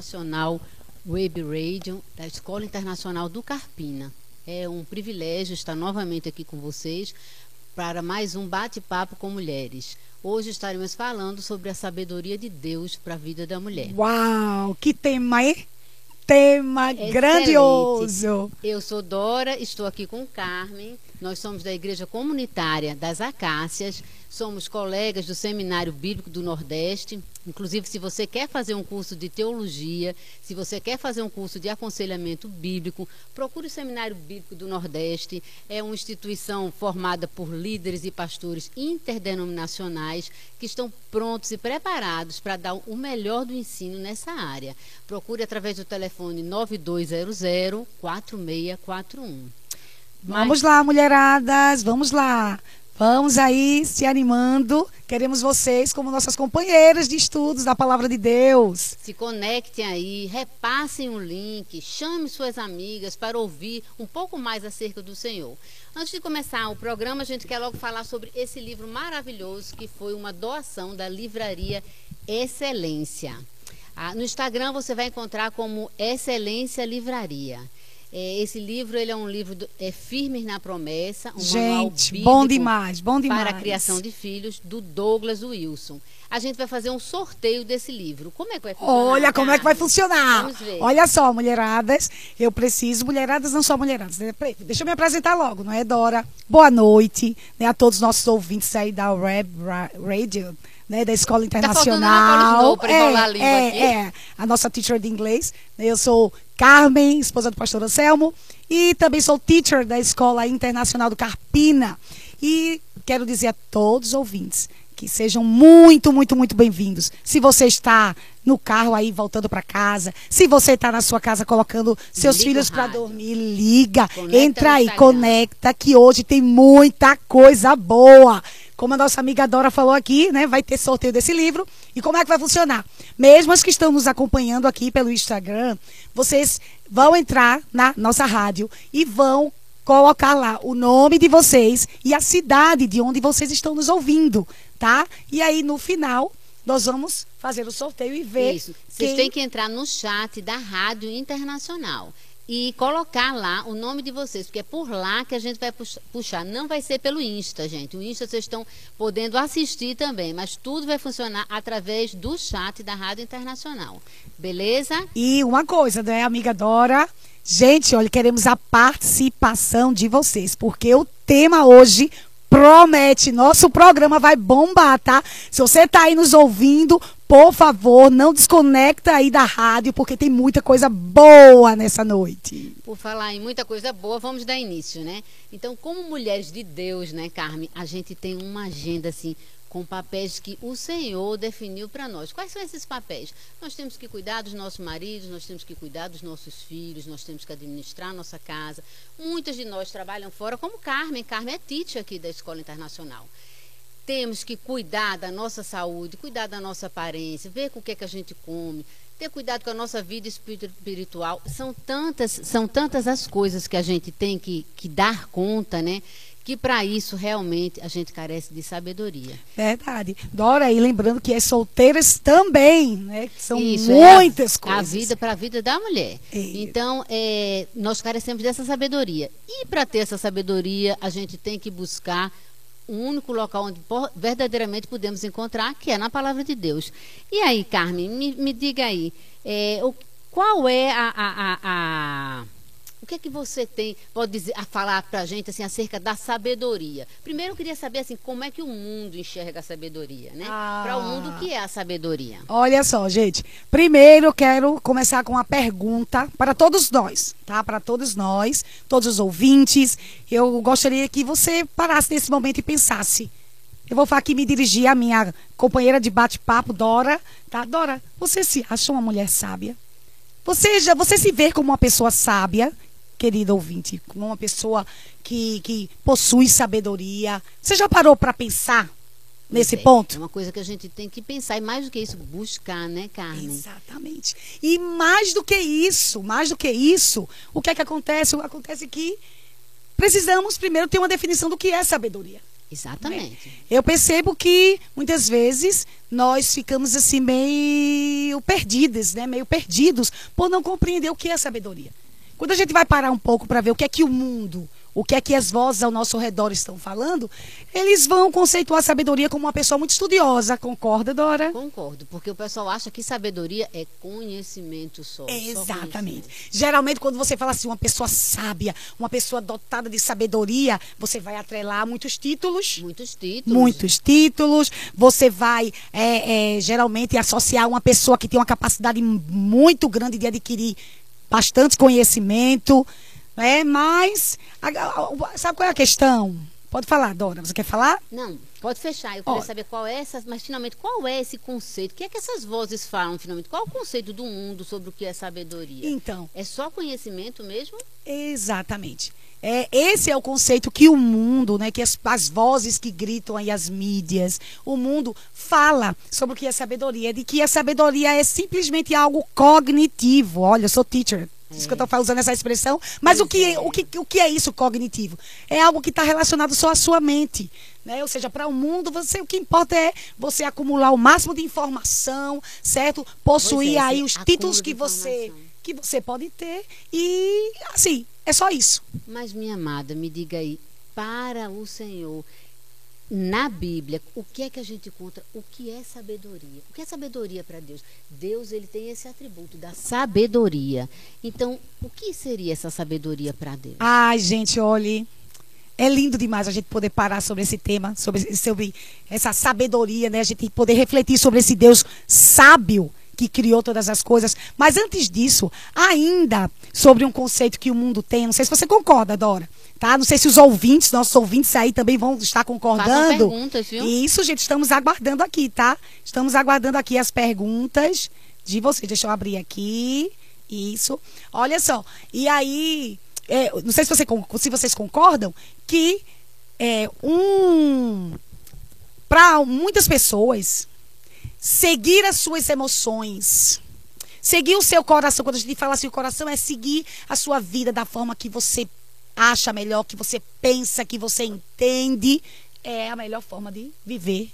Internacional Web Radio da Escola Internacional do Carpina. É um privilégio estar novamente aqui com vocês para mais um bate-papo com mulheres. Hoje estaremos falando sobre a sabedoria de Deus para a vida da mulher. Uau, que tema, hein? Tema Excelente. grandioso. Eu sou Dora, estou aqui com Carmen. Nós somos da Igreja Comunitária das Acácias, somos colegas do Seminário Bíblico do Nordeste. Inclusive, se você quer fazer um curso de teologia, se você quer fazer um curso de aconselhamento bíblico, procure o Seminário Bíblico do Nordeste. É uma instituição formada por líderes e pastores interdenominacionais que estão prontos e preparados para dar o melhor do ensino nessa área. Procure através do telefone 9200 4641. Vamos lá, mulheradas, vamos lá. Vamos aí se animando. Queremos vocês como nossas companheiras de estudos da palavra de Deus. Se conectem aí, repassem o link, chame suas amigas para ouvir um pouco mais acerca do Senhor. Antes de começar o programa, a gente quer logo falar sobre esse livro maravilhoso que foi uma doação da livraria Excelência. Ah, no Instagram você vai encontrar como Excelência Livraria. É, esse livro ele é um livro do, é Firmes na Promessa, um Gente, bom demais, bom demais. para a criação de filhos do Douglas Wilson. A gente vai fazer um sorteio desse livro. Como é que vai funcionar? Olha como é que vai funcionar. Vamos ver. Olha só, mulheradas, eu preciso, mulheradas não só mulheradas, né? Deixa eu me apresentar logo, não é, Dora? Boa noite, né, a todos os nossos ouvintes aí da Web Ra- Radio, né, da Escola faltando Ana Paula Internacional. Snow língua é, aqui. é, a nossa teacher de inglês. Eu sou Carmen, esposa do pastor Anselmo, e também sou teacher da Escola Internacional do Carpina. E quero dizer a todos os ouvintes que sejam muito, muito, muito bem-vindos. Se você está no carro aí voltando para casa, se você está na sua casa colocando seus Liga filhos para dormir, liga, Conecta entra aí, Instagram. conecta que hoje tem muita coisa boa. Como a nossa amiga Dora falou aqui, né, vai ter sorteio desse livro. E como é que vai funcionar? Mesmo as que estão nos acompanhando aqui pelo Instagram, vocês vão entrar na nossa rádio e vão colocar lá o nome de vocês e a cidade de onde vocês estão nos ouvindo, tá? E aí no final nós vamos fazer o sorteio e ver Isso. Vocês quem- têm que entrar no chat da Rádio Internacional e colocar lá o nome de vocês, porque é por lá que a gente vai pux- puxar. Não vai ser pelo Insta, gente. O Insta vocês estão podendo assistir também, mas tudo vai funcionar através do chat da Rádio Internacional. Beleza? E uma coisa, né, amiga Dora? Gente, olha, queremos a participação de vocês, porque o tema hoje promete. Nosso programa vai bombar, tá? Se você tá aí nos ouvindo, por favor, não desconecta aí da rádio, porque tem muita coisa boa nessa noite. Por falar em muita coisa boa, vamos dar início, né? Então, como mulheres de Deus, né, Carmen, a gente tem uma agenda assim com papéis que o Senhor definiu para nós. Quais são esses papéis? Nós temos que cuidar dos nossos maridos, nós temos que cuidar dos nossos filhos, nós temos que administrar a nossa casa. Muitas de nós trabalham fora, como Carmen. Carmen é teacher aqui da Escola Internacional. Temos que cuidar da nossa saúde, cuidar da nossa aparência, ver com o que, é que a gente come, ter cuidado com a nossa vida espiri- espiritual. São tantas, são tantas as coisas que a gente tem que, que dar conta, né? Que para isso realmente a gente carece de sabedoria. Verdade. Dora, e lembrando que as solteiras também, né? São Isso, é a- muitas A coisas. vida para a vida da mulher. É. Então, é, nós carecemos dessa sabedoria. E para ter essa sabedoria, a gente tem que buscar um único local onde verdadeiramente podemos encontrar, que é na palavra de Deus. E aí, Carmen, me, me diga aí, é, o- qual é a, a- a- a- o que é que você tem, pode dizer, a falar para a gente assim, acerca da sabedoria? Primeiro, eu queria saber assim, como é que o mundo enxerga a sabedoria, né? Ah. Para o mundo, o que é a sabedoria? Olha só, gente. Primeiro eu quero começar com uma pergunta para todos nós, tá? Para todos nós, todos os ouvintes. Eu gostaria que você parasse nesse momento e pensasse. Eu vou aqui me dirigir à minha companheira de bate-papo, Dora. Tá? Dora, você se acha uma mulher sábia? Você, já, você se vê como uma pessoa sábia, querido ouvinte? Como uma pessoa que, que possui sabedoria? Você já parou para pensar nesse é, ponto? É uma coisa que a gente tem que pensar. E mais do que isso, buscar, né, Carmen? Exatamente. E mais do que isso, mais do que isso, o que é que acontece? Acontece que precisamos primeiro ter uma definição do que é sabedoria. Exatamente. Eu percebo que muitas vezes nós ficamos assim meio perdidas, né? Meio perdidos por não compreender o que é sabedoria. Quando a gente vai parar um pouco para ver o que é que o mundo, o que é que as vozes ao nosso redor estão falando, eles vão conceituar a sabedoria como uma pessoa muito estudiosa. Concorda, Dora? Concordo, porque o pessoal acha que sabedoria é conhecimento só. Exatamente. Só Geralmente, quando você fala assim, uma pessoa sábia, uma pessoa dotada de sabedoria, você vai atrelar muitos títulos. Muitos títulos. Muitos títulos. Você vai, é, é, geralmente, associar uma pessoa que tem uma capacidade muito grande de adquirir bastante conhecimento. Né? Mas, sabe qual é a questão? Pode falar, Dora. Você quer falar? Não, pode fechar. Eu queria saber qual é essa, mas finalmente, qual é esse conceito? O que é que essas vozes falam, finalmente? Qual é o conceito do mundo sobre o que é sabedoria? Então. É só conhecimento mesmo? Exatamente. É, esse é o conceito que o mundo, né, que as, as vozes que gritam aí, as mídias, o mundo fala sobre o que é sabedoria, de que a sabedoria é simplesmente algo cognitivo. Olha, eu sou teacher, isso que eu estou usando essa expressão. Mas o que, o, que, o que é isso cognitivo? É algo que está relacionado só à sua mente. Né? Ou seja, para o mundo, você, o que importa é você acumular o máximo de informação, certo? Possuir é, aí os títulos que você, que você pode ter. E assim, é só isso. Mas, minha amada, me diga aí, para o Senhor, na Bíblia, o que é que a gente encontra? O que é sabedoria? O que é sabedoria para Deus? Deus ele tem esse atributo da sabedoria. Então, o que seria essa sabedoria para Deus? Ai, gente, olhe. É lindo demais a gente poder parar sobre esse tema, sobre, sobre essa sabedoria, né? A gente poder refletir sobre esse Deus sábio que criou todas as coisas. Mas antes disso, ainda sobre um conceito que o mundo tem, não sei se você concorda, Dora Tá? Não sei se os ouvintes, nossos ouvintes aí também vão estar concordando. perguntas, viu? Isso, gente, estamos aguardando aqui, tá? Estamos aguardando aqui as perguntas de vocês. Deixa eu abrir aqui. Isso. Olha só. E aí, é, não sei se, você, se vocês concordam que é, um para muitas pessoas seguir as suas emoções, seguir o seu coração, quando a gente fala assim, o coração é seguir a sua vida da forma que você acha melhor, que você pensa, que você entende, é a melhor forma de viver,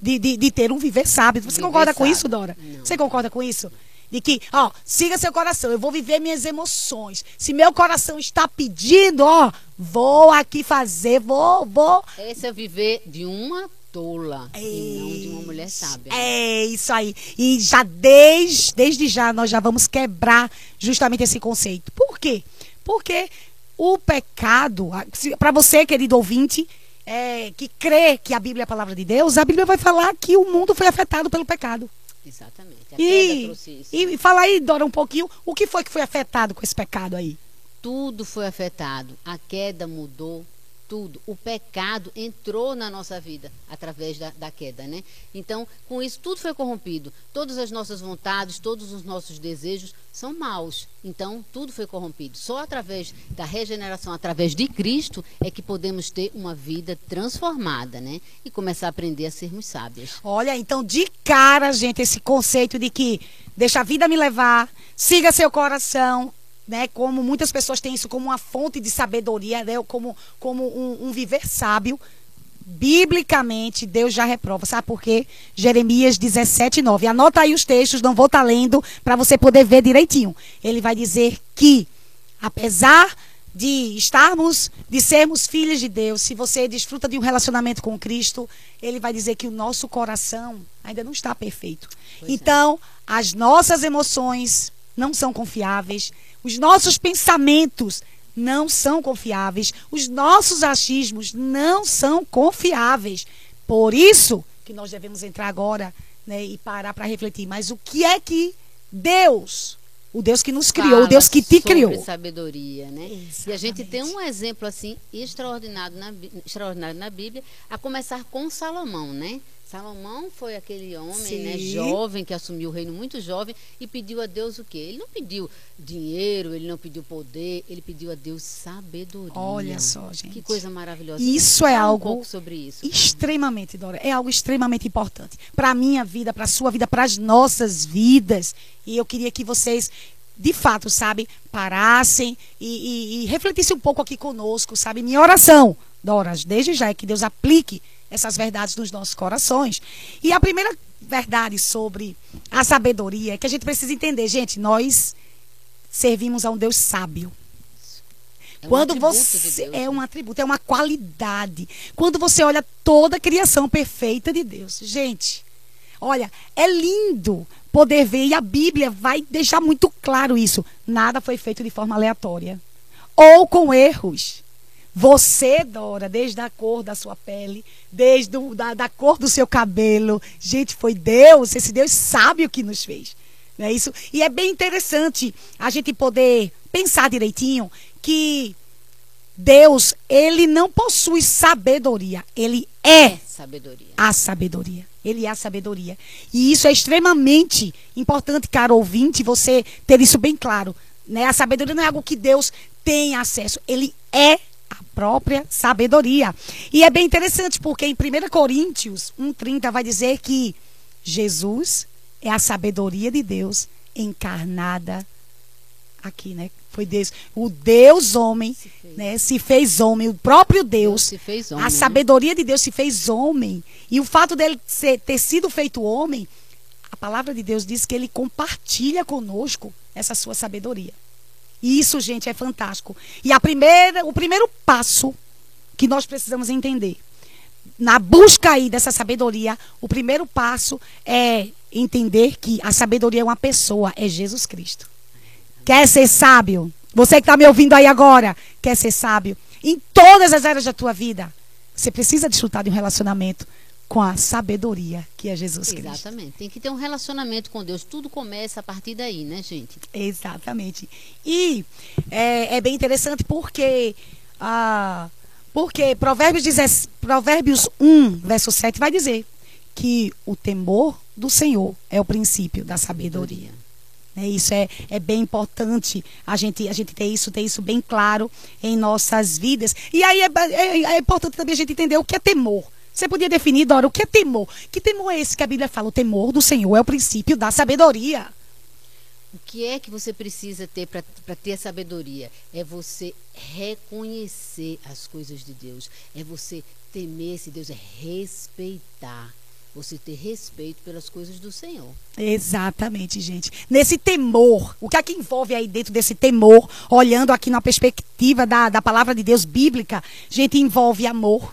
de, de, de ter um viver sábio. Você viver concorda sábio. com isso, Dora? Não. Você concorda com isso? De que, ó, siga seu coração, eu vou viver minhas emoções. Se meu coração está pedindo, ó, vou aqui fazer, vou, vou. Esse é viver de uma tola é, e não de uma mulher sábia. É isso aí. E já desde, desde já nós já vamos quebrar justamente esse conceito. Por quê? Porque o pecado, para você, querido ouvinte, é, que crê que a Bíblia é a palavra de Deus, a Bíblia vai falar que o mundo foi afetado pelo pecado. Exatamente. A e, e fala aí, Dora, um pouquinho, o que foi que foi afetado com esse pecado aí? Tudo foi afetado. A queda mudou tudo. O pecado entrou na nossa vida através da, da, queda, né? Então, com isso, tudo foi corrompido. Todas as nossas vontades, todos os nossos desejos são maus. Então, tudo foi corrompido. Só através da regeneração, através de Cristo, é que podemos ter uma vida transformada, né? E começar a aprender a sermos sábias. Olha, então, de cara, gente, esse conceito de que deixa a vida me levar, siga seu coração, né, como muitas pessoas têm isso como uma fonte de sabedoria, né, como, como um, um viver sábio. Biblicamente, Deus já reprova. Sabe por quê? Jeremias 17, 9. Anota aí os textos, não vou estar tá lendo, para você poder ver direitinho. Ele vai dizer que, apesar de estarmos, de sermos filhos de Deus, se você desfruta de um relacionamento com Cristo, ele vai dizer que o nosso coração ainda não está perfeito. Pois é. então, é. as nossas emoções não são confiáveis, os nossos pensamentos não são confiáveis. Os nossos achismos não são confiáveis. Por isso que nós devemos entrar agora né, e parar para refletir. Mas o que é que Deus, o Deus que nos criou, o Deus que te criou. sabedoria, né? Exatamente. E a gente tem um exemplo assim extraordinário na, extraordinário na Bíblia, a começar com Salomão, né? Salomão foi aquele homem, né, jovem, que assumiu o reino muito jovem e pediu a Deus o quê? Ele não pediu dinheiro, ele não pediu poder, ele pediu a Deus sabedoria. Olha só, gente. Que coisa maravilhosa. Isso é Fala algo um pouco sobre isso. Extremamente, Dora. É algo extremamente importante para a minha vida, para a sua vida, para as nossas vidas. E eu queria que vocês de fato, sabe, parassem e, e, e refletissem um pouco aqui conosco, sabe? Minha oração Dora, desde já é que Deus aplique essas verdades nos nossos corações. E a primeira verdade sobre a sabedoria é que a gente precisa entender, gente, nós servimos a um Deus sábio. É um Quando você de Deus, é né? um atributo, é uma qualidade. Quando você olha toda a criação perfeita de Deus, gente, olha, é lindo poder ver e a Bíblia vai deixar muito claro isso. Nada foi feito de forma aleatória ou com erros. Você, Dora, desde a cor da sua pele, desde o, da, da cor do seu cabelo, gente, foi Deus, esse Deus sabe o que nos fez. Não é isso? E é bem interessante a gente poder pensar direitinho que Deus, ele não possui sabedoria, ele é É sabedoria. a sabedoria. Ele é a sabedoria. E isso é extremamente importante, caro ouvinte, você ter isso bem claro. Né? A sabedoria não é algo que Deus tem acesso, ele é própria sabedoria. E é bem interessante, porque em 1 Coríntios 1,30 vai dizer que Jesus é a sabedoria de Deus encarnada aqui, né? Foi Deus. O Deus homem, Se fez. né? Se fez homem, o próprio Deus. se fez homem. A né? sabedoria de Deus se fez homem. E o fato dele ser- ter sido feito homem, a palavra de Deus diz que ele compartilha conosco essa sua sabedoria. E isso, gente, é fantástico. E a primeira, o primeiro passo que nós precisamos entender na busca aí dessa sabedoria, o primeiro passo é entender que a sabedoria é uma pessoa, é Jesus Cristo. Quer ser sábio? Você que está me ouvindo aí agora, quer ser sábio? Em todas as áreas da tua vida, você precisa desfrutar de um relacionamento com a sabedoria que é Jesus Cristo. Exatamente. Tem que ter um relacionamento com Deus. Tudo começa a partir daí, né, gente? Exatamente. E é, é bem interessante porque, ah, porque Provérbios, 10 Provérbios 1, verso 7 vai dizer que o temor do Senhor é o princípio da sabedoria. Né, Isso é, é bem importante a gente, a gente ter isso, ter isso bem claro em nossas vidas. E aí é, é- é importante também a gente entender o que é temor. Você podia definir, Dora, o que é temor? Que temor é esse que a Bíblia fala? O temor do Senhor é o princípio da sabedoria. O que é que você precisa ter para ter a sabedoria? É você reconhecer as coisas de Deus. É você temer esse Deus, é respeitar. Você ter respeito pelas coisas do Senhor. Exatamente, gente. Nesse temor, o que é que envolve aí dentro desse temor, olhando aqui na perspectiva da, da palavra de Deus bíblica, gente, envolve amor.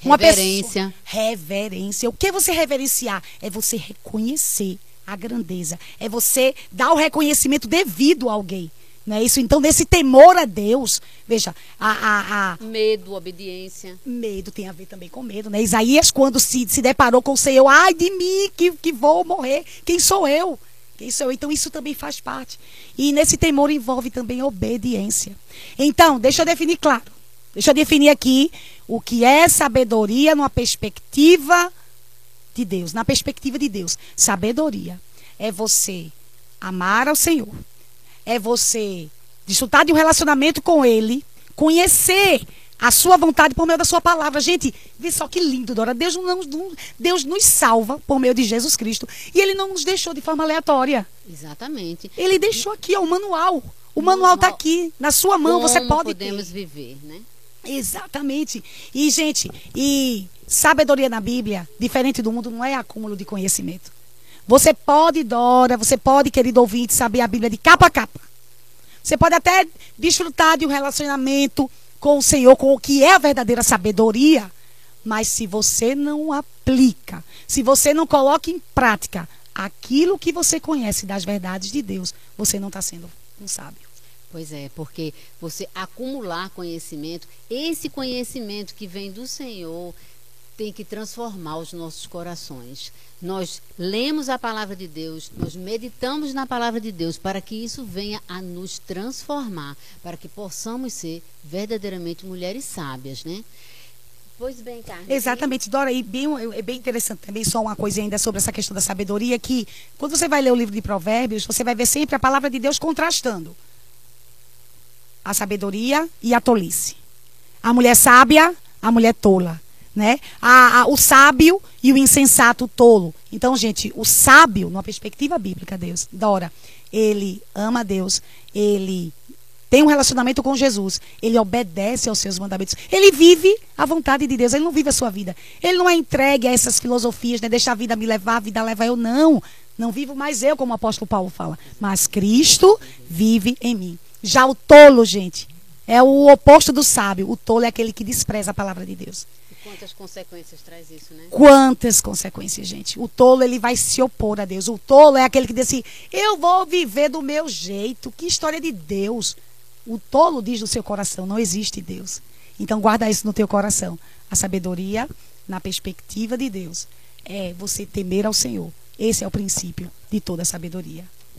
Reverência. Pessoa, reverência. O que é você reverenciar? É você reconhecer a grandeza. É você dar o reconhecimento devido a alguém. Não é isso? Então, nesse temor a Deus, veja, a, a, a, Medo, obediência. Medo tem a ver também com medo, né? Isaías, quando se, se deparou com o Senhor, ai de mim que, que vou morrer, quem sou eu? Quem sou eu? Então isso também faz parte. E nesse temor envolve também obediência. Então, deixa eu definir claro. Deixa eu definir aqui o que é sabedoria numa perspectiva de Deus, na perspectiva de Deus. Sabedoria é você amar ao Senhor, é você desfrutar de um relacionamento com Ele, conhecer a sua vontade por meio da sua palavra. Gente, vê só que lindo, Dora. Deus, não, Deus nos salva por meio de Jesus Cristo. E Ele não nos deixou de forma aleatória. Exatamente. Ele deixou aqui, ó, o manual. O manual está aqui, na sua mão, você Como pode podemos ter. viver, né? Exatamente. E, gente, e sabedoria na Bíblia, diferente do mundo, não é acúmulo de conhecimento. Você pode, Dora, você pode, querido ouvinte, saber a Bíblia de capa a capa. Você pode até desfrutar de um relacionamento com o Senhor, com o que é a verdadeira sabedoria. Mas se você não aplica, se você não coloca em prática aquilo que você conhece das verdades de Deus, você não está sendo um sábio. Pois é, porque você acumular conhecimento, esse conhecimento que vem do Senhor tem que transformar os nossos corações. Nós lemos a palavra de Deus, nós meditamos na palavra de Deus para que isso venha a nos transformar, para que possamos ser verdadeiramente mulheres sábias, né? Pois bem, Carmen. Exatamente, Dora, e bem, é bem interessante também, só uma coisa ainda sobre essa questão da sabedoria, que quando você vai ler o livro de Provérbios, você vai ver sempre a palavra de Deus contrastando a sabedoria e a tolice. A mulher sábia, a mulher tola. Né? A- a- o sábio e o insensato tolo. Então, gente, o sábio, numa perspectiva bíblica, Deus, Dora, ele ama Deus, ele tem um relacionamento com Jesus, ele obedece aos seus mandamentos. Ele vive a vontade de Deus, ele não vive a sua vida. Ele não é entregue a essas filosofias, né? Deixa a vida me levar, a vida leva eu. Não. Não vivo mais eu, como o apóstolo Paulo fala. Mas Cristo vive em mim. Já o tolo, gente, é o oposto do sábio. O tolo é aquele que despreza a palavra de Deus. Quantas consequências traz isso, né? Quantas consequências, gente. O tolo, ele vai se opor a Deus. O tolo é aquele que diz assim: eu vou viver do meu jeito. Que história de Deus. O tolo diz no seu coração: não existe Deus. Então, guarda isso no teu coração. A sabedoria, na perspectiva de Deus, é você temer ao Senhor. Esse é o princípio de toda a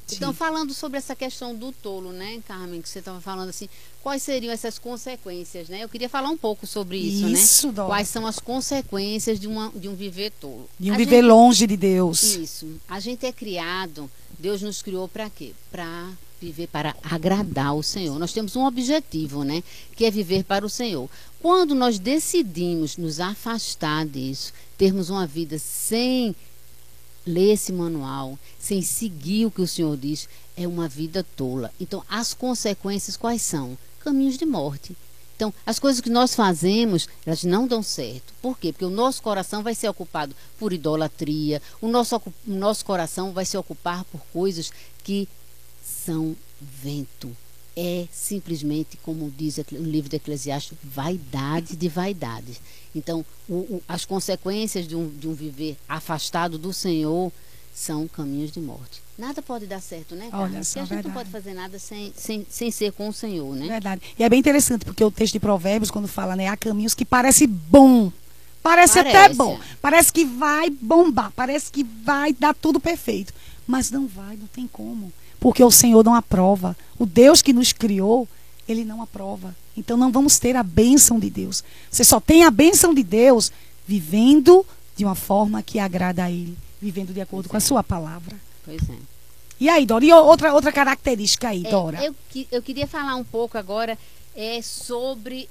sabedoria. Então, falando sobre essa questão do tolo, né, Carmen, que você estava falando assim, quais seriam essas consequências, né? Eu queria falar um pouco sobre isso, né? isso né? Dora. Quais são as consequências de, uma, de um viver tolo? De um a viver gente, longe de Deus. Isso. A gente é criado, Deus nos criou para quê? Para viver para agradar o Senhor. Nós temos um objetivo, né? Que é viver para o Senhor. Quando nós decidimos nos afastar disso, termos uma vida sem ler esse manual, sem seguir o que o Senhor diz, é uma vida tola. Então, as consequências quais são? Caminhos de morte. Então, as coisas que nós fazemos, elas não dão certo. Por quê? Porque o nosso coração vai ser ocupado por idolatria, o nosso, o nosso coração vai se ocupar por coisas que são vento. É simplesmente, como diz o livro de Eclesiastes, vaidade de vaidades. Então, o, o, as consequências de um, de um viver afastado do Senhor são caminhos de morte. Nada pode dar certo, né? Olha só, Porque a gente verdade. não pode fazer nada sem, sem, sem ser com o Senhor, né? Verdade. E é bem interessante, porque o texto de Provérbios, quando fala, né, há caminhos que parecem bom. Parece, parece até bom. Parece que vai bombar. Parece que vai dar tudo perfeito. Mas não vai, não tem como. Porque o Senhor não aprova. O Deus que nos criou, ele não aprova. Então não vamos ter a bênção de Deus. Você só tem a bênção de Deus vivendo de uma forma que agrada a Ele, vivendo de acordo pois com é. a sua palavra. Pois é. E aí, Dora, e outra, outra característica aí, é, Dora? Eu, eu queria falar um pouco agora é, sobre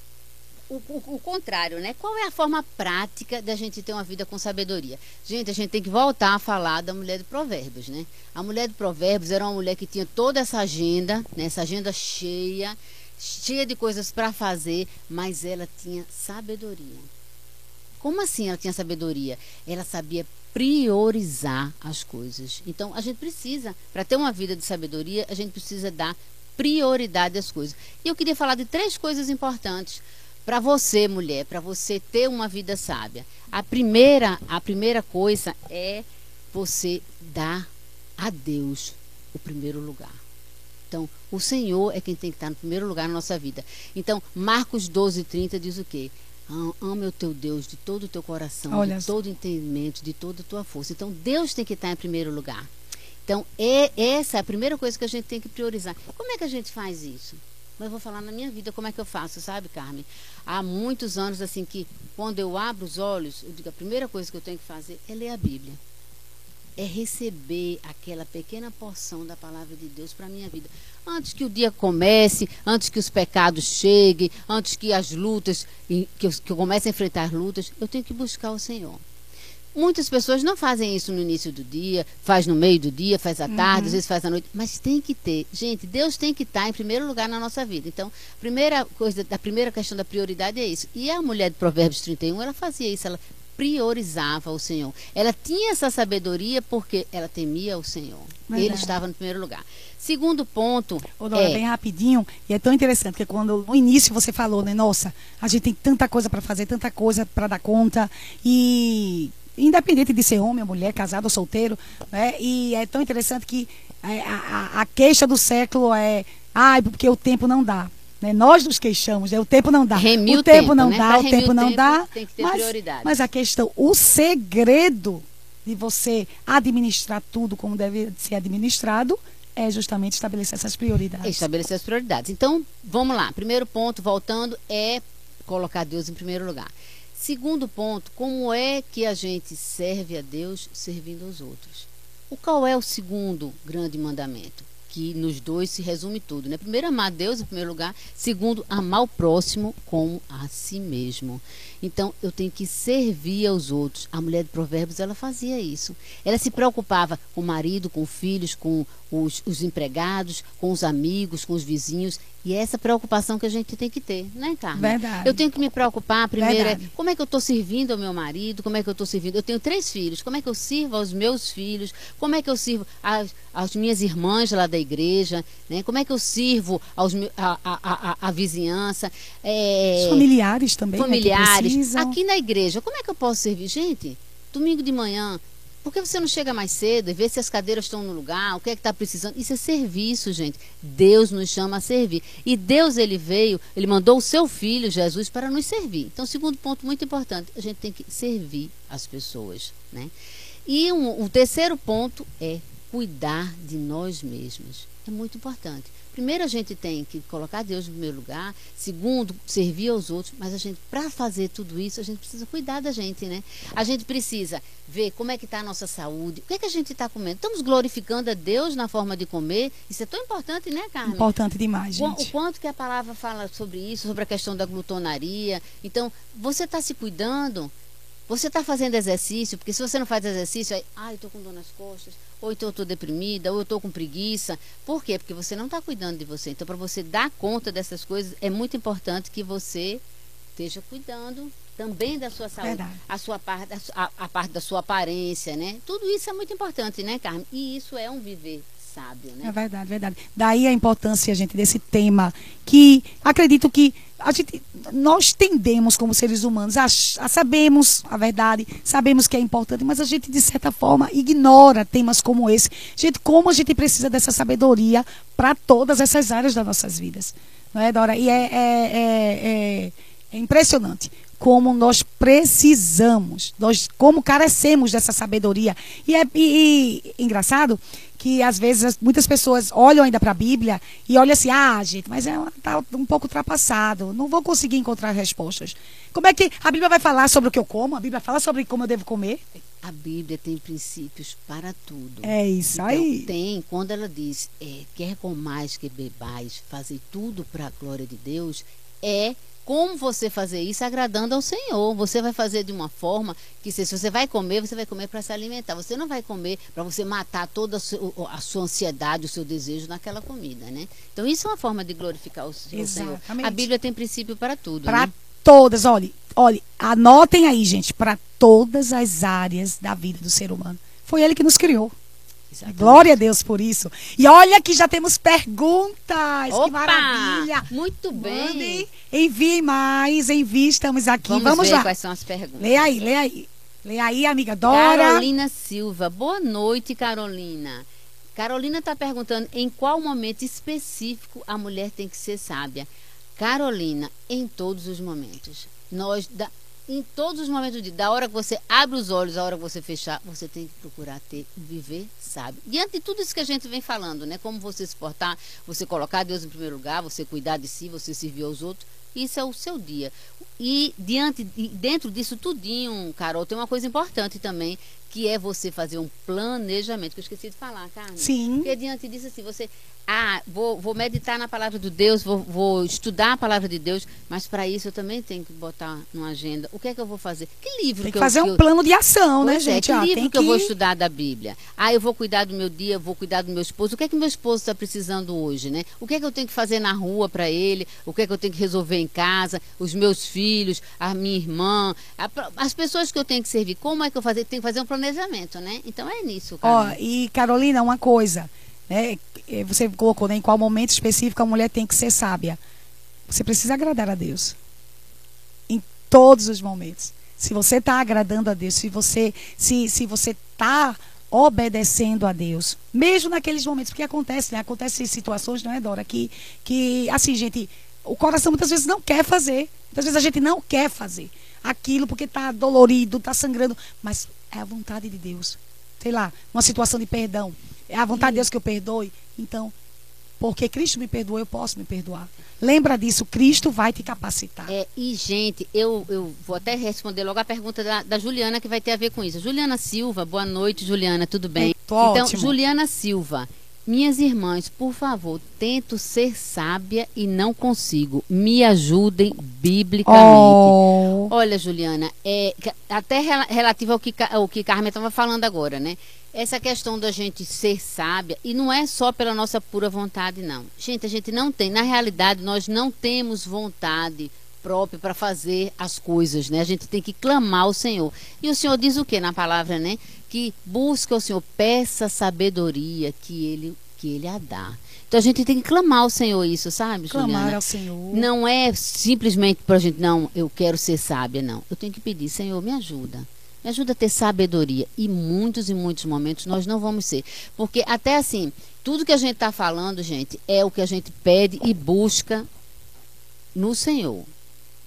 o, o, o, contrário, né? Qual é a forma prática da gente ter uma vida com sabedoria? Gente, a gente tem que voltar a falar da mulher de Provérbios, né? A mulher de Provérbios era uma mulher que tinha toda essa agenda, né? essa agenda cheia, cheia de coisas para fazer, mas ela tinha sabedoria. Como assim ela tinha sabedoria? Ela sabia priorizar as coisas. Então, a gente precisa, para ter uma vida de sabedoria, a gente precisa dar prioridade às coisas. E eu queria falar de três coisas importantes para você, mulher, para você ter uma vida sábia. A primeira, a primeira coisa é você dar a Deus o primeiro lugar. Então, o Senhor é quem tem que estar no primeiro lugar na nossa vida. Então, Marcos 12, 30 diz o quê? Ame o teu Deus de todo o teu coração, Olha de todo o entendimento, de toda a tua força. Então, Deus tem que estar em primeiro lugar. Então, é, essa é a primeira coisa que a gente tem que priorizar. Como é que a gente faz isso? Mas eu vou falar na minha vida como é que eu faço, sabe, Carmen? Há muitos anos, assim, que quando eu abro os olhos, eu digo, a primeira coisa que eu tenho que fazer é ler a Bíblia é receber aquela pequena porção da palavra de Deus para a minha vida. Antes que o dia comece, antes que os pecados cheguem, antes que as lutas, que eu, que eu comece a enfrentar as lutas, eu tenho que buscar o Senhor. Muitas pessoas não fazem isso no início do dia, faz no meio do dia, faz à tarde, uhum. às vezes faz à noite, mas tem que ter. Gente, Deus tem que estar em primeiro lugar na nossa vida. Então, primeira coisa, a primeira questão da prioridade é isso. E a mulher de Provérbios 31, ela fazia isso, ela priorizava o Senhor. Ela tinha essa sabedoria porque ela temia o Senhor. Verdade. Ele estava no primeiro lugar. Segundo ponto. Ô, Dora, é... bem rapidinho, e é tão interessante que quando no início você falou, né, nossa, a gente tem tanta coisa para fazer, tanta coisa para dar conta, e independente de ser homem ou mulher, casado ou solteiro, né? E é tão interessante que é, a, a, a queixa do século é, ai, porque o tempo não dá. Né? Nós nos queixamos, né? o tempo não dá. Remir o tempo, tempo não né? dá, pra o tempo não tempo, dá. Tem que ter mas, prioridade. mas a questão, o segredo de você administrar tudo como deve ser administrado é justamente estabelecer essas prioridades. É estabelecer as prioridades. Então, vamos lá. Primeiro ponto, voltando, é colocar Deus em primeiro lugar. Segundo ponto, como é que a gente serve a Deus servindo aos outros? O qual é o segundo grande mandamento? que nos dois se resume tudo, né? Primeiro, amar Deus em primeiro lugar. Segundo, amar o próximo como a si mesmo. Então, eu tenho que servir aos outros. A mulher de Provérbios, ela fazia isso. Ela se preocupava com o marido, com filhos, com os, os, empregados, com os amigos, com os vizinhos. E é essa preocupação que a gente tem que ter, né, Carmen? Verdade. Eu tenho que me preocupar, primeiro, é como é que eu estou servindo ao meu marido, como é que eu estou servindo. Eu tenho três filhos, como é que eu sirvo aos meus filhos, como é que eu sirvo às, às minhas irmãs lá da igreja, né? Como é que eu sirvo aos, a, a, a, a vizinhança. É, Os familiares também. Né, familiares. Né, Aqui na igreja, como é que eu posso servir? Gente, domingo de manhã, por que você não chega mais cedo e vê se as cadeiras estão no lugar? O que é que está precisando? Isso é serviço, gente. Deus nos chama a servir. E Deus, ele veio, ele mandou o seu filho, Jesus, para nos servir. Então, segundo ponto muito importante, a gente tem que servir as pessoas. Né? E um, o terceiro ponto é cuidar de nós mesmos. É muito importante. Primeiro, a gente tem que colocar Deus no primeiro lugar. Segundo, servir aos outros. Mas a gente, para fazer tudo isso, a gente precisa cuidar da gente, né? A gente precisa ver como é que está a nossa saúde. O que é que a gente está comendo? Estamos glorificando a Deus na forma de comer. Isso é tão importante, né, Carmen? Importante demais, gente. O, o quanto que a palavra fala sobre isso, sobre a questão da glutonaria. Então, você está se cuidando? Você está fazendo exercício? Porque se você não faz exercício, aí, ai, ah, estou com dor nas costas ou então eu estou deprimida, ou eu estou com preguiça. Por quê? Porque você não está cuidando de você. Então, para você dar conta dessas coisas, é muito importante que você esteja cuidando também da sua saúde, Verdade. a sua parte, a, a, parte da sua aparência, né? Tudo isso é muito importante, né, Carmen? E isso é um viver sábio, né? É verdade, verdade. Daí a importância, gente, desse tema que acredito que a gente, nós tendemos como seres humanos a, a sabemos a verdade, sabemos que é importante, mas a gente de certa forma ignora temas como esse. Gente, como a gente precisa dessa sabedoria para todas essas áreas das nossas vidas, não é, Dora? E é, é, é, é, é impressionante como nós precisamos, nós como carecemos dessa sabedoria. E é e, e, engraçado que às vezes muitas pessoas olham ainda para a Bíblia e olham assim, ah, gente, mas é tá um pouco ultrapassado, não vou conseguir encontrar respostas. Como é que a Bíblia vai falar sobre o que eu como? A Bíblia fala sobre como eu devo comer? A Bíblia tem princípios para tudo. É isso então, aí. Tem, quando ela diz, é, quer comais que bebais, fazer tudo para a glória de Deus, é como você fazer isso agradando ao Senhor. Você vai fazer de uma forma que, se você vai comer, você vai comer para se alimentar. Você não vai comer para você matar toda a sua ansiedade, o seu desejo naquela comida, né? Então, isso é uma forma de glorificar o Senhor. A Bíblia tem princípio para tudo. Para né? todas, olhe, olhe, anotem aí, gente, para todas as áreas da vida do ser humano. Foi ele que nos criou. Exatamente. Glória a Deus por isso. E olha que já temos perguntas. Opa, que maravilha. Muito bem. Mande, envie mais, envie, estamos aqui. Vamos, Vamos ver lá. quais são as perguntas. Lê aí, lê aí. Lê aí, amiga Dora. Carolina Silva. Boa noite, Carolina. Carolina está perguntando em qual momento específico a mulher tem que ser sábia. Carolina, em todos os momentos. Nós, da, em todos os momentos dia, da hora que você abre os olhos, a hora que você fechar, você tem que procurar ter, viver sábio. Diante de tudo isso que a gente vem falando, né? Como você se portar, você colocar Deus em primeiro lugar, você cuidar de si, você servir aos outros, isso é o seu dia. E diante, dentro disso tudinho, Carol, tem uma coisa importante também, que é você fazer um planejamento, que eu esqueci de falar, Carmen. Sim. Porque diante disso, assim, você ah, vou, vou meditar na palavra de Deus, vou, vou estudar a palavra de Deus, mas para isso eu também tenho que botar numa agenda. O que é que eu vou fazer? Que livro tem que, que fazer eu, um eu... plano de ação, né, pois né, gente? É, que ah, livro que, que eu vou estudar da Bíblia? Ah, eu vou cuidar do meu dia, vou cuidar do meu esposo. O que é que meu esposo está precisando hoje, né? O que é que eu tenho que fazer na rua para ele? O que é que eu tenho que resolver em casa? Os meus filhos, a minha irmã, a, as pessoas que eu tenho que servir. Como é que eu fazer? Tenho que fazer um planejamento, né? Então é nisso, cara. Ó, e Carolina, uma coisa né? É, você colocou né, em qual momento específico a mulher tem que ser sábia. Você precisa agradar a Deus. Em todos os momentos. Se você está agradando a Deus, se você se, se você está obedecendo a Deus, mesmo naqueles momentos, porque acontece, né? Acontece situações, não é, Dora, que, que assim, gente, o coração muitas vezes não quer fazer. Muitas vezes a gente não quer fazer aquilo porque está dolorido, está sangrando, mas é a vontade de Deus. Sei lá, uma situação de perdão. É a vontade de Deus que eu perdoe. Então, porque Cristo me perdoou, eu posso me perdoar. Lembra disso, Cristo vai te capacitar. É, e, gente, eu, eu vou até responder logo a pergunta da, da, Juliana, que vai ter a ver com isso. Juliana Silva, boa noite, Juliana, tudo bem? É, então, ótimo. Juliana Silva, minhas irmãs, por favor, tento ser sábia e não consigo. Me ajudem biblicamente. Oh. Olha, Juliana, é, até relativo ao que, ao que Carmen estava falando agora, né? essa questão da gente ser sábia, e não é só pela nossa pura vontade, não. Gente, a gente não tem, na realidade, nós não temos vontade própria para fazer as coisas, né? A gente tem que clamar ao Senhor. E o Senhor diz o que na palavra, né? Que busca o Senhor, peça sabedoria que ele que ele a dá. Então a gente tem que clamar ao Senhor isso, sabe, Clamar Juliana? ao Senhor. Não é simplesmente para a gente, não, eu quero ser sábia, não. Eu tenho que pedir, Senhor, me ajuda. Me ajuda a ter sabedoria. E muitos e muitos momentos nós não vamos ser. Porque até assim, tudo que a gente está falando, gente, é o que a gente pede e busca no Senhor.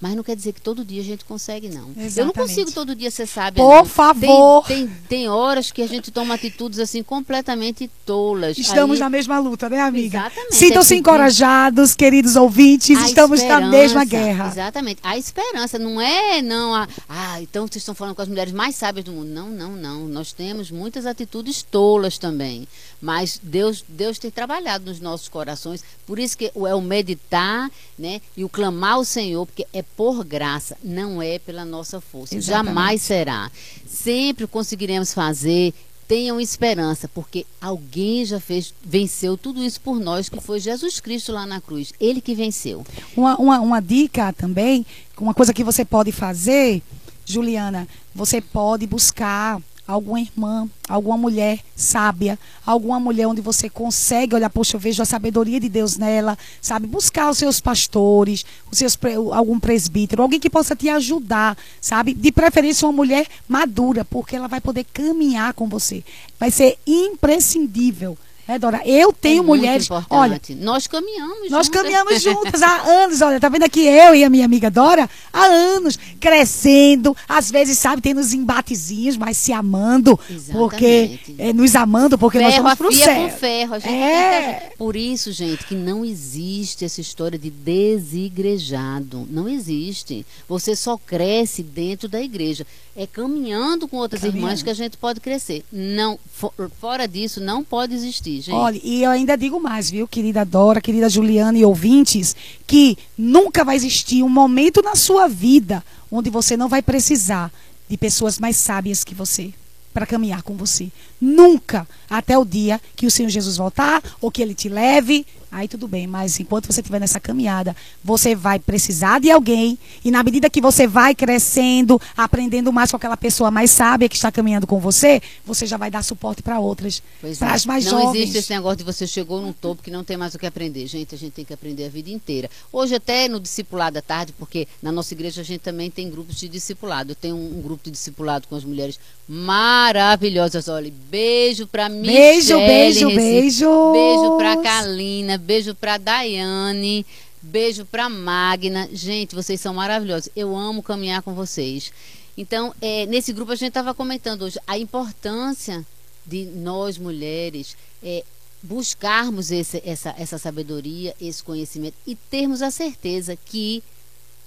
Mas não quer dizer que todo dia a gente consegue, não. Eu não Exatamente. consigo todo dia ser sábia. Por não. favor. Tem, tem, tem horas que a gente toma atitudes assim completamente tolas. Estamos Aí- na mesma luta, né, amiga? Exatamente. Sintam-se É pedir- encorajados, queridos ouvintes. A Estamos na mesma guerra. Exatamente. A esperança não é, não, a, ah, então vocês estão falando com as mulheres mais sábias do mundo. Não, não, não. Nós temos muitas atitudes tolas também. Mas Deus, Deus tem trabalhado nos nossos corações. Por isso que é o meditar, né? E o clamar ao Senhor, porque é por graça, não é pela nossa força. Exatamente. Jamais será. Sempre conseguiremos fazer. Tenham esperança, porque alguém já fez, venceu tudo isso por nós, que foi Jesus Cristo lá na cruz. Ele que venceu. Uma, uma, uma dica também, uma coisa que você pode fazer, Juliana, você pode buscar alguma irmã, alguma mulher sábia, alguma mulher onde você consegue olhar, poxa, eu vejo a sabedoria de Deus nela, sabe? Buscar os seus pastores, os seus algum presbítero, alguém que possa te ajudar, sabe? De preferência uma mulher madura, porque ela vai poder caminhar com você. Vai ser imprescindível. Né, Dora? Eu tenho é mulheres. Olha, nós caminhamos nós juntas. caminhamos juntas há anos, olha, tá vendo aqui eu e a minha amiga Dora? Há anos, crescendo, às vezes, sabe, tem nos embatezinhos, mas se amando, porque Exatamente. é, nos amando, porque nós ferro vamos pro afia céu. com ferro. A gente É. fica- Por isso, gente, que não existe essa história de desigrejado. Não existe. Você só cresce dentro da igreja. É caminhando com outras Caminhando. irmãs que a gente pode crescer. Não, fo- fora disso, não pode existir, gente. Olha, e eu ainda digo mais, viu, querida Dora, querida Juliana e ouvintes, que nunca vai existir um momento na sua vida onde você não vai precisar de pessoas mais sábias que você para caminhar com você. Nunca, até o dia que o Senhor Jesus voltar ou que ele te leve, aí tudo bem, mas enquanto você estiver nessa caminhada, você vai precisar de alguém e na medida que você vai crescendo, aprendendo mais com aquela pessoa mais sábia que está caminhando com você, você já vai dar suporte para outras, para é. as mais não jovens. existe esse negócio de você chegou num topo que não tem mais o que aprender. Gente, a gente tem que aprender a vida inteira. Hoje, até no discipulado à tarde, porque na nossa igreja a gente também tem grupos de discipulado. Eu tenho um, um grupo de discipulado com as mulheres maravilhosas. Olha, beijo pra Michelle. Beijo, beijo, beijo. Beijo pra Kalina, beijo pra Daiane, beijo pra Magna. Gente, vocês são maravilhosos. Eu amo caminhar com vocês. Então, é, nesse grupo a gente estava comentando hoje a importância de nós mulheres é, buscarmos esse- essa, essa sabedoria, esse conhecimento e termos a certeza que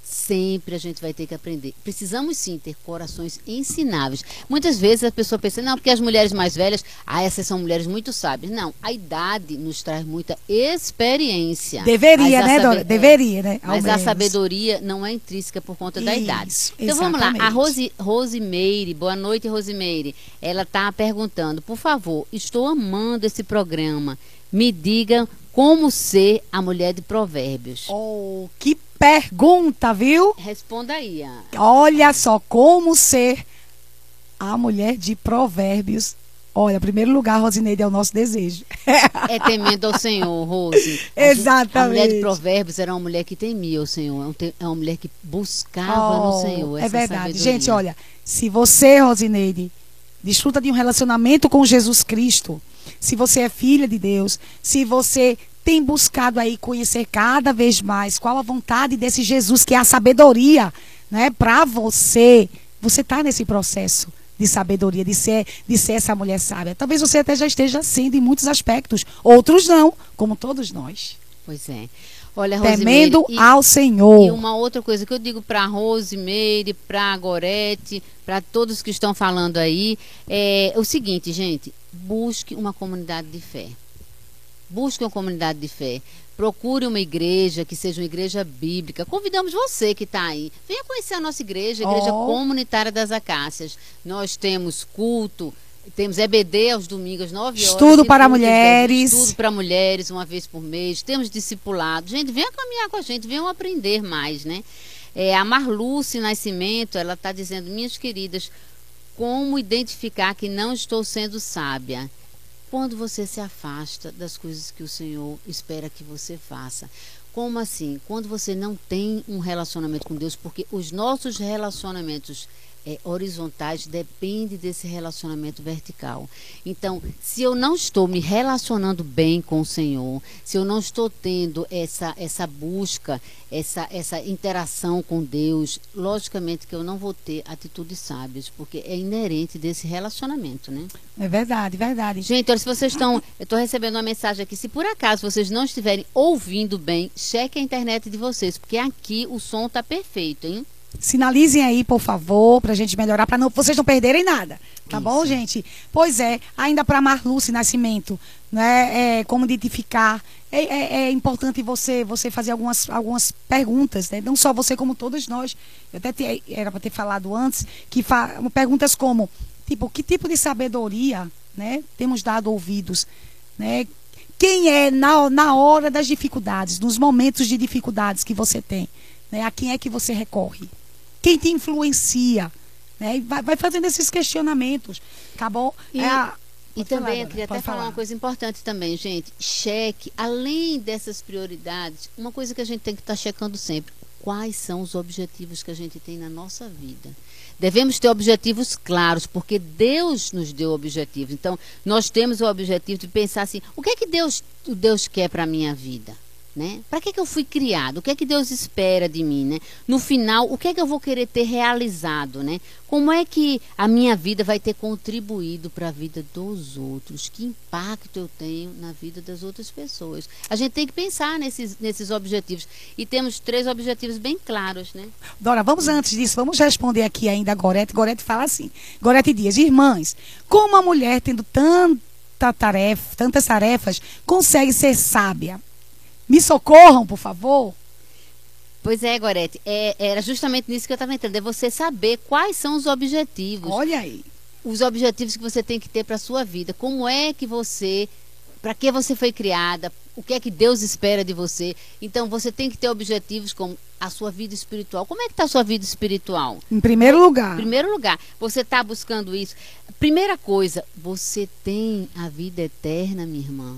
sempre a gente vai ter que aprender. Precisamos sim ter corações ensináveis. Muitas vezes a pessoa pensa, não, porque as mulheres mais velhas, ah, essas são mulheres muito sábias. Não, a idade nos traz muita experiência. Deveria, a né, Dora? Deveria, né? Ao Mas a menos. sabedoria não é intrínseca por conta da Isso, idade. Então vamos lá, a exatamente. Rose, Rosimeire, boa noite, Rosimeire. Ela está perguntando, por favor, estou amando esse programa. Me diga como ser a mulher de provérbios. Oh, que pergunta, viu? Responda aí. Olha só como ser a mulher de provérbios. Olha, em primeiro lugar, Rosineide, é o nosso desejo. É temendo ao Senhor, Rose. Exatamente. A mulher de provérbios era uma mulher que temia o Senhor. É É uma mulher que buscava no Oh, Senhor. é verdade. sabedoria. Gente, olha, se você, Rosineide, desfruta de um relacionamento com Jesus Cristo, se você é filha de Deus, se você tem buscado aí conhecer cada vez mais qual a vontade desse Jesus, que é a sabedoria, né, para você, você está nesse processo de sabedoria, de ser, de ser essa mulher sábia. Talvez você até já esteja sendo em muitos aspectos, outros não, como todos nós. Pois é. Olha, Rosimeire, Temendo e- ao Senhor. E uma outra coisa que eu digo para Rosimeire, para Gorete, para todos que estão falando aí, é o seguinte, gente, busque uma comunidade de fé. Busque uma comunidade de fé. Procure uma igreja que seja uma igreja bíblica. Convidamos você que está aí. Venha conhecer a nossa igreja, a Igreja Oh. Comunitária das Acácias. Nós temos culto Temos EBD aos domingos, 9 horas. Estudo para mulheres. Estudo para mulheres, uma vez por mês. Temos discipulado. Gente, venha caminhar com a gente, venham aprender mais, né? É, a Marluce Nascimento, ela está dizendo, minhas queridas, como identificar que não estou sendo sábia? Quando você se afasta das coisas que o Senhor espera que você faça. Como assim? Quando você não tem um relacionamento com Deus, porque os nossos relacionamentos é, horizontais depende desse relacionamento vertical. Então, se eu não estou me relacionando bem com o Senhor, se eu não estou tendo essa, essa busca, essa, essa interação com Deus, logicamente que eu não vou ter atitudes sábias, porque é inerente desse relacionamento, né? É verdade, verdade. Gente, olha, se vocês estão. Eu estou recebendo uma mensagem aqui. Se por acaso vocês não estiverem ouvindo bem, cheque a internet de vocês, porque aqui o som está perfeito, hein? Sinalizem aí, por favor, para a gente melhorar, para não, vocês não perderem nada. Tá Isso. bom, gente? Pois é, ainda para Marluce Nascimento, né? É, como identificar. É, é, é, importante você você fazer algumas, algumas perguntas, né? Não só você, como todos nós. Eu até te, era para ter falado antes, que fa, perguntas como, tipo, que tipo de sabedoria né, temos dado ouvidos? Né? Quem é na, na hora das dificuldades, nos momentos de dificuldades que você tem? Né? A quem é que você recorre? Quem te influencia. Né? E vai, vai fazendo esses questionamentos, tá bom? E, é a... e também, eu queria até falar. falar uma coisa importante também, gente. Cheque, além dessas prioridades, uma coisa que a gente tem que estar tá checando sempre. Quais são os objetivos que a gente tem na nossa vida? Devemos ter objetivos claros, porque Deus nos deu objetivos. Então, nós temos o objetivo de pensar assim: o que é que Deus, Deus quer para a minha vida? Né? Para que, que eu fui criado? O que é que Deus espera de mim? Né? No final, o que é que eu vou querer ter realizado? Né? Como é que a minha vida vai ter contribuído para a vida dos outros? Que impacto eu tenho na vida das outras pessoas? A gente tem que pensar nesses, nesses objetivos. E temos três objetivos bem claros. Né? Dora, vamos antes disso, vamos responder aqui ainda a Gorete. Gorete fala assim: Gorete Dias, irmãs, como a mulher tendo tanta tarefa, tantas tarefas consegue ser sábia? Me socorram, por favor. Pois é, Gorete, é, era justamente nisso que eu estava entrando. É você saber quais são os objetivos. Olha aí. Os objetivos que você tem que ter para a sua vida. Como é que você. Para que você foi criada? O que é que Deus espera de você? Então, você tem que ter objetivos como a sua vida espiritual. Como é que está a sua vida espiritual? Em primeiro lugar. Em primeiro lugar. Você está buscando isso. Primeira coisa, você tem a vida eterna, minha irmã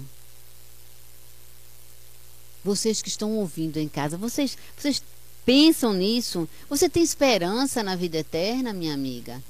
vocês que estão ouvindo em casa, vocês, vocês pensam nisso? Você tem esperança na vida eterna, minha amiga?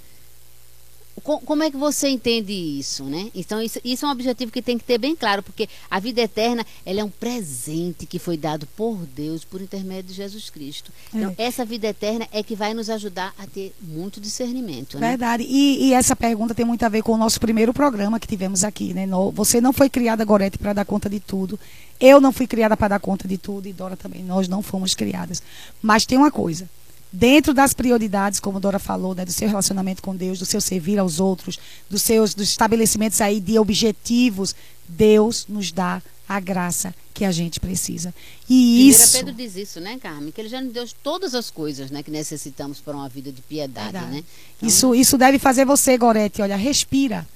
como é que você entende isso, né? Então, isso, isso, é um objetivo que tem que ter bem claro, porque a vida eterna, ela é um presente que foi dado por Deus por intermédio de Jesus Cristo. Então, é. essa vida eterna é que vai nos ajudar a ter muito discernimento, né? Verdade. E, e, essa pergunta tem muito a ver com o nosso primeiro programa que tivemos aqui, né? Você não foi criada, Gorete, para dar conta de tudo. Eu não fui criada para dar conta de tudo e Dora também. Nós não fomos criadas. Mas tem uma coisa dentro das prioridades, como Dora falou, né, do seu relacionamento com Deus, do seu servir aos outros, dos seus dos estabelecimentos aí de objetivos, Deus nos dá a graça que a gente precisa. E isso. Pedro diz isso, né, Carmen? Que ele já nos deu todas as coisas, né, que necessitamos para uma vida de piedade, Verdade. né? Então... Isso, isso deve fazer você, Gorete, olha, respira.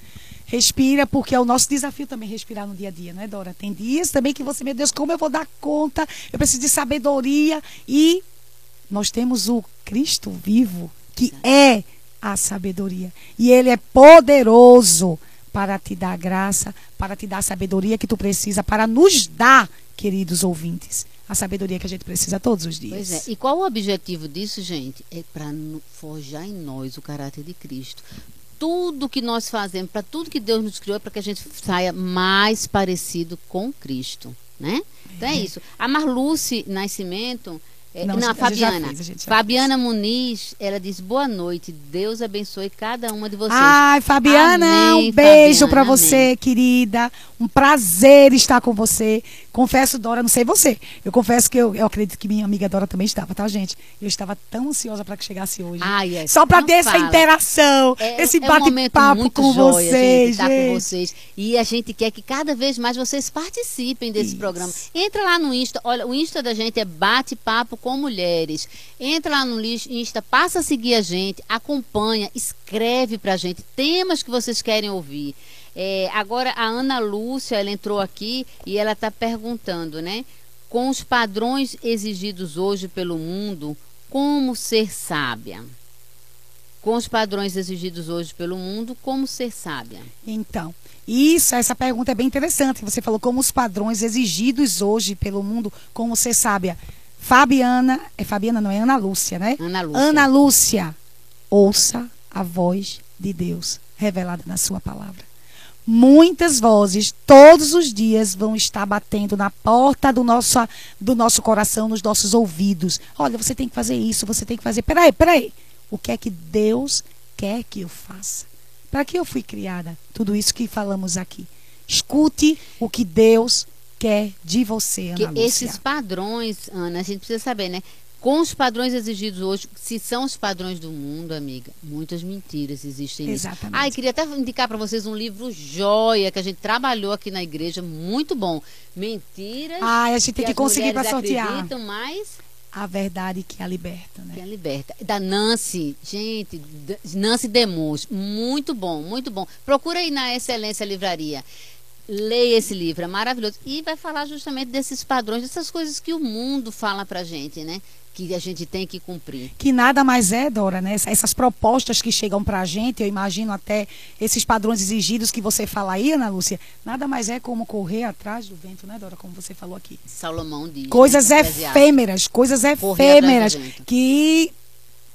Respira, porque é o nosso desafio também respirar no dia a dia, não é, Dora? Tem dias também que você, meu Deus, como eu vou dar conta? Eu preciso de sabedoria e nós temos o Cristo vivo, que é a sabedoria. E ele é poderoso para te dar graça, para te dar a sabedoria que tu precisa, para nos dar, queridos ouvintes, a sabedoria que a gente precisa todos os dias. Pois é. E qual o objetivo disso, gente? É para forjar em nós o caráter de Cristo. Tudo que nós fazemos, para tudo que Deus nos criou, é para que a gente saia mais parecido com Cristo, né? Então é, é isso. A Marluce Nascimento, é, não, não Fabiana. Fez, Fabiana fez. Muniz, ela diz boa noite. Deus abençoe cada uma de vocês. Ai, Fabiana, amém, um beijo para você, querida. Um prazer estar com você. Confesso, Dora, não sei você. Eu confesso que eu, eu acredito que minha amiga Dora também estava, tá, gente? Eu estava tão ansiosa para que chegasse hoje. Ai, é. Só para ter essa fala. interação, É, esse é um bate-papo com joia, vocês, gente, tá com gente. vocês. E a gente quer que cada vez mais vocês participem desse Isso. programa. Entra lá no Insta. Olha, o Insta da gente é Bate-Papo com Mulheres. Entra lá no Insta, passa a seguir a gente, acompanha, escreve pra gente temas que vocês querem ouvir. É, agora, a Ana Lúcia, ela entrou aqui e ela está perguntando, né? Com os padrões exigidos hoje pelo mundo, como ser sábia? Com os padrões exigidos hoje pelo mundo, como ser sábia? Então, isso, essa pergunta é bem interessante. Você falou como os padrões exigidos hoje pelo mundo, como ser sábia. Fabiana, é Fabiana, não é Ana Lúcia, né? Ana Lúcia. Ana Lúcia, ouça a voz de Deus revelada na sua palavra. Muitas vozes, todos os dias, vão estar batendo na porta do nosso, do nosso coração, nos nossos ouvidos. Olha, você tem que fazer isso, você tem que fazer. Peraí, peraí. O que é que Deus quer que eu faça? Para que eu fui criada? Tudo isso que falamos aqui. Escute o que Deus quer de você, Ana Que esses padrões, Ana, a gente precisa saber, né? Com os padrões exigidos hoje, se são os padrões do mundo, amiga, muitas mentiras existem nisso. Exatamente. Ah, e queria até indicar para vocês um livro joia que a gente trabalhou aqui na igreja, muito bom. Mentiras. Ai, a gente tem que as conseguir para sortear. acreditam, mas A verdade que a liberta, que né? a liberta. Da Nancy, gente, Nancy Demus, muito bom, muito bom. Procura aí na Excelência Livraria. Leia esse livro, é maravilhoso. E vai falar justamente desses padrões, dessas coisas que o mundo fala pra gente, né? Que a gente tem que cumprir. Que nada mais é, Dora, né? Essas propostas que chegam pra gente, eu imagino até esses padrões exigidos que você fala aí, Ana Lúcia, nada mais é como correr atrás do vento, né, Dora? Como você falou aqui. Salomão diz. Coisas né, efêmeras, coisas efêmeras que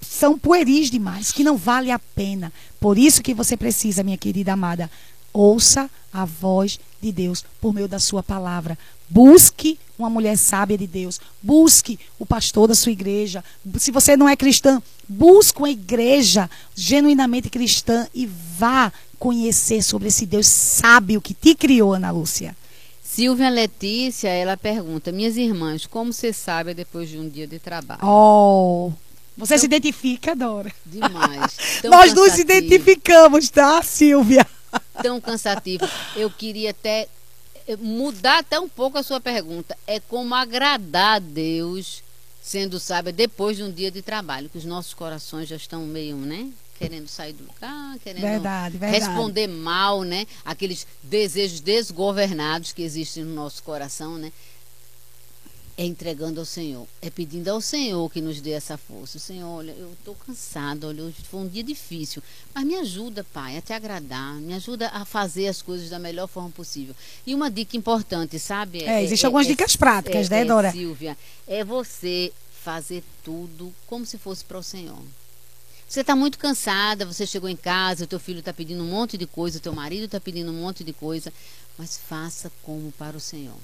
são pueris demais, que não vale a pena. Por isso que você precisa, minha querida amada, ouça a voz de Deus por meio da sua palavra. Busque uma mulher sábia de Deus. Busque o pastor da sua igreja. Se você não é cristã, busque uma igreja genuinamente cristã e vá conhecer sobre esse Deus sábio que te criou, Ana Lúcia. Silvia Letícia, ela pergunta: Minhas irmãs, como você sabe depois de um dia de trabalho? Oh, você se identifica, Dora? Demais. Nós nos identificamos, tá, Silvia? Tão cansativo. Eu queria até eh, mudar até um pouco a sua pergunta. É como agradar a Deus sendo sábia depois de um dia de trabalho, que os nossos corações já estão meio, né? Querendo sair do lugar, querendo Verdade, verdade. responder mal, né? Aqueles desejos desgovernados que existem no nosso coração, né? É entregando ao Senhor, é pedindo ao Senhor que nos dê essa força. Senhor, olha, eu estou cansada, olha, hoje foi um dia difícil, mas me ajuda, Pai, a te agradar, me ajuda a fazer as coisas da melhor forma possível. E uma dica importante, sabe? É, existem algumas dicas práticas, né, Dora? Silvia, é você fazer tudo como se fosse para o Senhor. Você está muito cansada, você chegou em casa, o teu filho está pedindo um monte de coisa, o teu marido está pedindo um monte de coisa, mas faça como para o Senhor.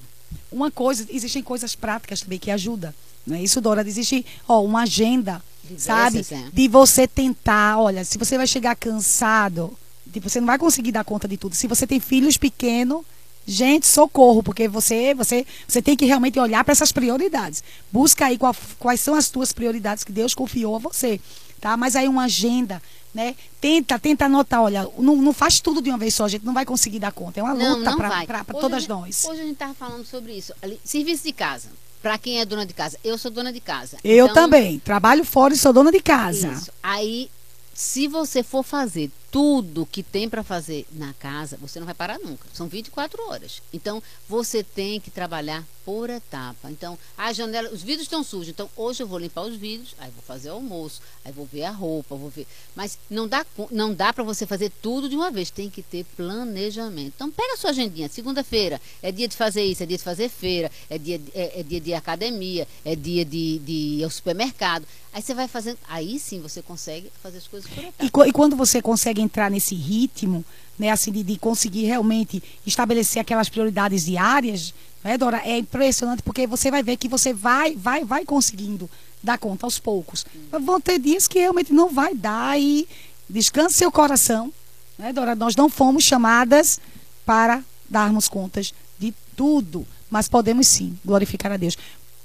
Uma coisa, existem coisas práticas também que ajudam. Não é isso, Dora? Existe ó, uma agenda, Diversas, sabe? é. De você tentar, olha, se você vai chegar cansado, tipo, você não vai conseguir dar conta de tudo. Se você tem filhos pequenos, gente, socorro, porque você, você, você tem que realmente olhar para essas prioridades. Busca aí qual- quais são as tuas prioridades que Deus confiou a você, tá? Mas aí uma agenda, né? Tenta, tenta anotar, olha, não, não faz tudo de uma vez só, a gente não vai conseguir dar conta. É uma Não, luta para todas gente- nós. Hoje a gente estava falando sobre isso. Serviço de casa. Para quem é dona de casa. Eu sou dona de casa. Eu Então, também. Trabalho fora e sou dona de casa. Isso. Aí, se você for fazer tudo que tem para fazer na casa, você não vai parar nunca. São 24 horas. Então, você tem que trabalhar por etapa. Então, a janela, os vidros estão sujos. Então, hoje eu vou limpar os vidros, aí vou fazer o almoço, aí vou ver a roupa, vou ver. Mas não dá, não dá para você fazer tudo de uma vez. Tem que ter planejamento. Então, pega a sua agendinha. Segunda-feira é dia de fazer isso, é dia de fazer feira, é dia, de- é, é dia de academia, é dia de, de ir ao supermercado. Aí você vai fazendo. Aí sim você consegue fazer as coisas por etapa. E, e quando você consegue entrar nesse ritmo, né, assim, de, de conseguir realmente estabelecer aquelas prioridades diárias, né, Dora, é impressionante porque você vai ver que você vai, vai, vai conseguindo dar conta aos poucos. Mas Vão ter dias que realmente não vai dar e descanse seu coração, né, Dora? Nós não fomos chamadas para darmos contas de tudo. mas podemos sim glorificar a Deus.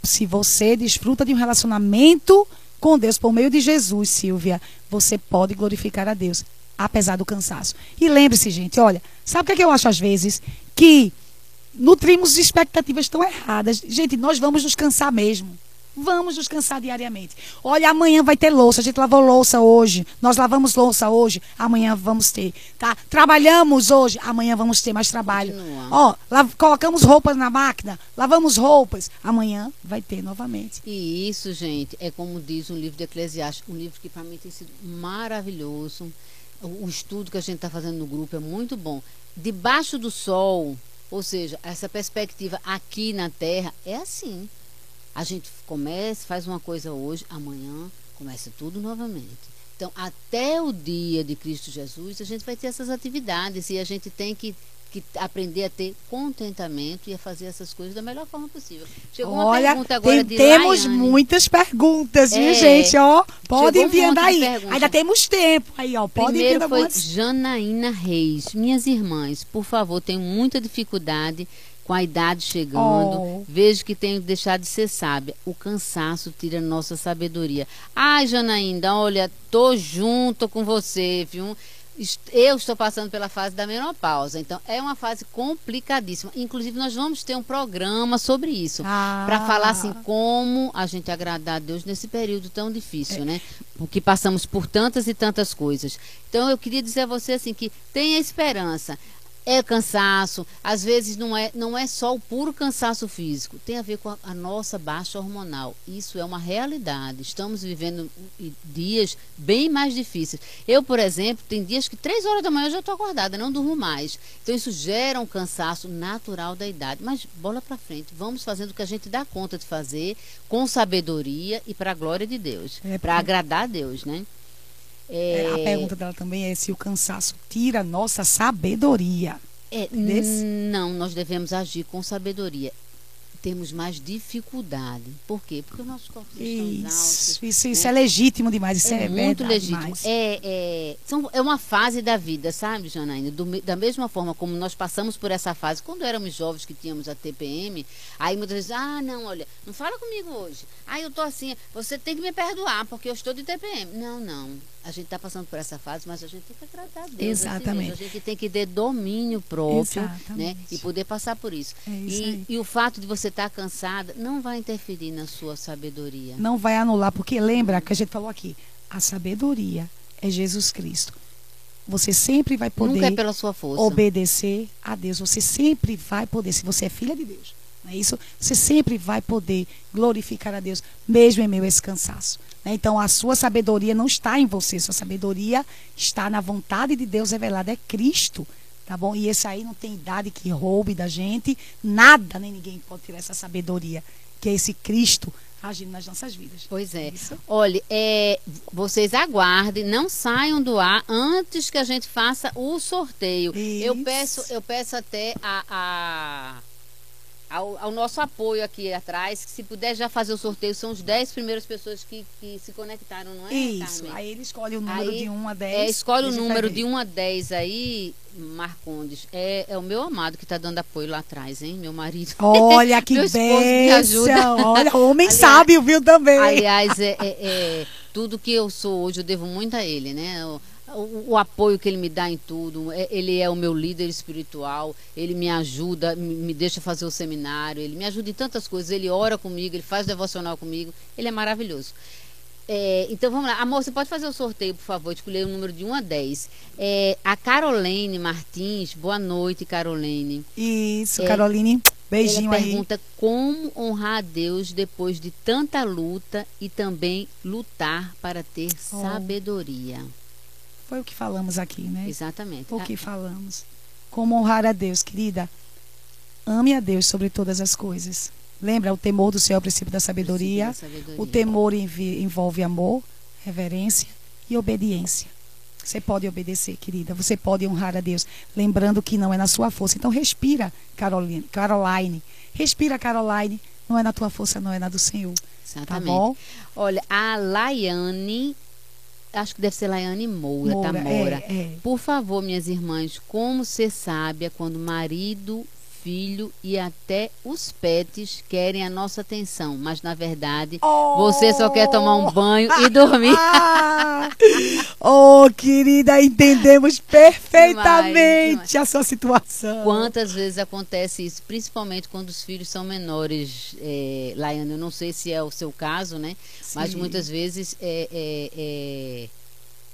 Se você desfruta de um relacionamento com Deus por meio de Jesus, Silvia, você pode glorificar a Deus, apesar do cansaço. E lembre-se, gente, olha, sabe o que, é que eu acho às vezes? Que nutrimos expectativas tão erradas. Gente, nós vamos nos cansar mesmo. Vamos descansar diariamente. Olha, amanhã vai ter louça. A gente lavou louça hoje. Nós lavamos louça hoje. Amanhã vamos ter, tá? Trabalhamos hoje. Amanhã vamos ter mais trabalho. Ó, colocamos roupas na máquina. Lavamos roupas. Amanhã vai ter novamente. E isso, gente, é como diz um livro de Eclesiastes. Um livro que para mim tem sido maravilhoso. O, estudo que a gente está fazendo no grupo é muito bom. Debaixo do sol, ou seja, essa perspectiva aqui na Terra é assim. A gente começa, faz uma coisa hoje, amanhã começa tudo novamente. Então, até o dia de Cristo Jesus, a gente vai ter essas atividades e a gente tem que, que aprender a ter contentamento e a fazer essas coisas da melhor forma possível. Chegou uma Olha, pergunta agora tem, de Temos Laiane. muitas perguntas, viu, é, gente? Ó, pode enviar daí. Ainda temos tempo aí, ó. Pode Primeiro foi Janaína Reis. Minhas irmãs, por favor, tenho muita dificuldade com a idade chegando, oh. vejo que tenho deixado de ser sábia. O cansaço tira nossa sabedoria. Ai, Janaína, olha, tô junto com você, viu? Eu estou passando pela fase da menopausa, então é uma fase complicadíssima. Inclusive, nós vamos ter um programa sobre isso, ah. para falar assim como a gente agradar a Deus nesse período tão difícil, é. né? Porque passamos por tantas e tantas coisas. Então, eu queria dizer a você assim que tenha esperança é cansaço, às vezes não é, não é só o puro cansaço físico, tem a ver com a, a, nossa baixa hormonal. Isso é uma realidade. Estamos vivendo dias bem mais difíceis. Eu, por exemplo, tem dias que três horas da manhã eu já estou acordada, não durmo mais. Então isso gera um cansaço natural da idade. Mas bola para frente, vamos fazendo o que a gente dá conta de fazer com sabedoria e para a glória de Deus, é para agradar a Deus, né? É... A pergunta dela também é se o cansaço tira nossa sabedoria. É, não, nós devemos agir com sabedoria temos mais dificuldade. Por quê? Porque os nossos corpos isso, estão altos. Isso, isso né? é legítimo demais, isso é, é muito legítimo. É, é, são, é uma fase da vida, sabe, Janaína? Do, da mesma forma como nós passamos por essa fase, quando éramos jovens que tínhamos a TPM, aí muitas vezes, ah, não, olha, não fala comigo hoje. Ah, eu tô assim, você tem que me perdoar, porque eu estou de TPM. Não, não a gente está passando por essa fase, mas a gente tem que agradar a Deus. Exatamente. Assim a gente tem que ter domínio próprio né, e poder passar por isso. É isso e, e, o fato de você estar tá cansada não vai interferir na sua sabedoria. Não vai anular, porque lembra que a gente falou aqui, a sabedoria é Jesus Cristo. Você sempre vai poder é pela sua força. obedecer a Deus. Você sempre vai poder, se você é filha de Deus, não é isso? Você sempre vai poder glorificar a Deus, mesmo em meio a esse cansaço. Né? Então, a sua sabedoria não está em você, sua sabedoria está na vontade de Deus revelada, é Cristo. Tá bom? E esse aí não tem idade que roube da gente, nada, nem ninguém pode tirar essa sabedoria, que é esse Cristo agindo nas nossas vidas. Pois é. Isso. Olha, é, vocês aguardem, não saiam do ar antes que a gente faça o sorteio. Isso. Eu peço, eu peço até a, a ao, ao, nosso apoio aqui atrás, que se puder já fazer o sorteio, são os 10 primeiras pessoas que, que se conectaram, não é? Isso, Carmen? aí ele escolhe o número aí, de 1 a 10. É, escolhe o número de 1 a 10 aí, Marcondes. É, é o meu amado que está dando apoio lá atrás, hein? Meu marido. Olha que bênção! Olha, homem aliás, sábio, viu também. Aliás, é, é, é, tudo que eu sou hoje, eu devo muito a ele, né? Eu, o, o, apoio que ele me dá em tudo. É, ele é o meu líder espiritual, ele me ajuda, me, deixa fazer o seminário, ele me ajuda em tantas coisas. Ele ora comigo, ele faz devocional comigo. Ele é maravilhoso. É, então vamos lá. Amor, você pode fazer o sorteio, por favor, escolher o número de 1 a 10. É, a Carolene Martins, boa noite, Carolene. Isso, é, Caroline, beijinho ela pergunta aí. como honrar a Deus depois de tanta luta e também lutar para ter oh. sabedoria. Foi o que falamos aqui, né? Exatamente. O que falamos. Como honrar a Deus, querida? Ame a Deus sobre todas as coisas. Lembra, o temor do céu é o princípio da sabedoria. Da sabedoria. O temor envolve amor, reverência e obediência. Você pode obedecer, querida. Você pode honrar a Deus. Lembrando que não é na sua força. Então, respira, Caroline. Caroline. Respira, Caroline. Não é na tua força, não é na do Senhor. Tá Exatamente. Tá bom? Olha, a Laiane acho que deve ser Laiane Moura, Moura Tamora. É, é. Por favor, minhas irmãs, como ser sábia quando marido, filho e até os pets querem a nossa atenção, mas na verdade Oh! você só quer tomar um banho e dormir. Oh, querida, entendemos perfeitamente Demais, a sua situação. Quantas vezes acontece isso, principalmente quando os filhos são menores, é, Laiane? Eu não sei se é o seu caso, né? Mas Sim. muitas vezes é, é- é-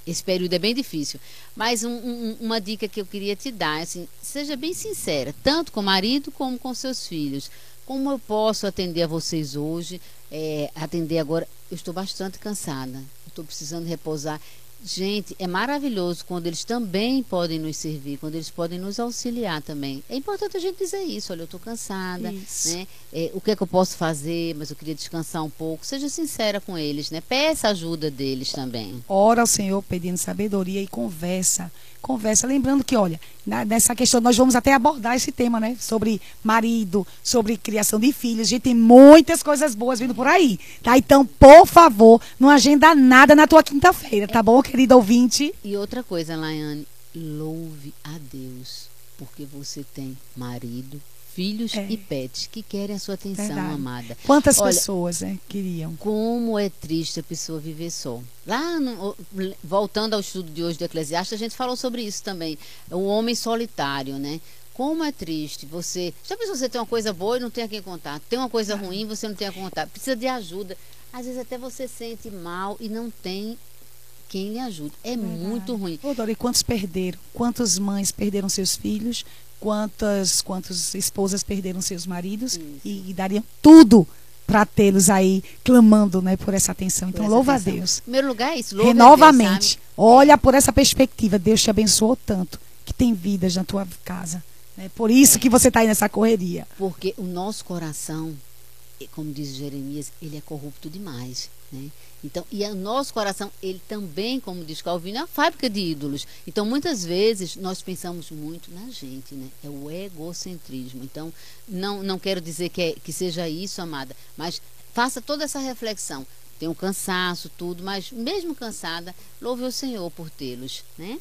esse período é bem difícil. Mas um- um- uma dica que eu queria te dar, assim, seja bem sincera, tanto com o marido como com seus filhos. Como eu posso atender a vocês hoje? É, atender agora, eu estou bastante cansada, estou precisando repousar. Gente, é maravilhoso quando eles também podem nos servir, quando eles podem nos auxiliar também. É importante a gente dizer isso. Olha, eu estou cansada, Isso. né? É, o que é que eu posso fazer? Mas eu queria descansar um pouco. Seja sincera com eles, né? Peça ajuda deles também. Ora ao Senhor pedindo sabedoria e conversa. Conversa. Lembrando que, olha, nessa questão nós vamos até abordar esse tema, né? Sobre marido, sobre criação de filhos. Gente, tem muitas coisas boas vindo por aí. Tá? Então, por favor, não agenda nada na tua quinta-feira, tá bom, querido ouvinte? E outra coisa, Laiane, louve a Deus, porque você tem marido, filhos É. e pets que querem a sua atenção, Verdade. amada. Quantas Olha, pessoas, né, queriam? Como é triste a pessoa viver só. Lá, no- voltando ao estudo de hoje do Eclesiastes, a gente falou sobre isso também. O homem solitário, né? Como é triste você. Já pensou você tem uma coisa boa e não tem a quem contar? Tem uma coisa ruim você não tem a quem contar. Precisa de ajuda. Às vezes até você sente mal e não tem quem lhe ajude. É muito ruim. Ô, Dora, e quantos perderam? Quantas mães perderam seus filhos? Quantas, quantas esposas perderam seus maridos? E, e dariam tudo para tê-los aí clamando né, por essa atenção. Então, Por louva atenção. a Deus. Em primeiro lugar, é isso. louve a Deus, Renovamente. sabe? Olha por essa perspectiva. Deus te abençoou tanto que tem vidas na tua casa. Né? Por isso que você está aí nessa correria. Porque o nosso coração, como diz Jeremias, ele é corrupto demais. Né? Então, e o nosso coração, ele também, como diz Calvino, é uma fábrica de ídolos. Então, muitas vezes, nós pensamos muito na gente, né? É o egocentrismo. Então, não, não quero dizer que, é- que seja isso, amada, mas faça toda essa reflexão. Tem um cansaço, tudo, mas mesmo cansada, louve o Senhor por tê-los, né?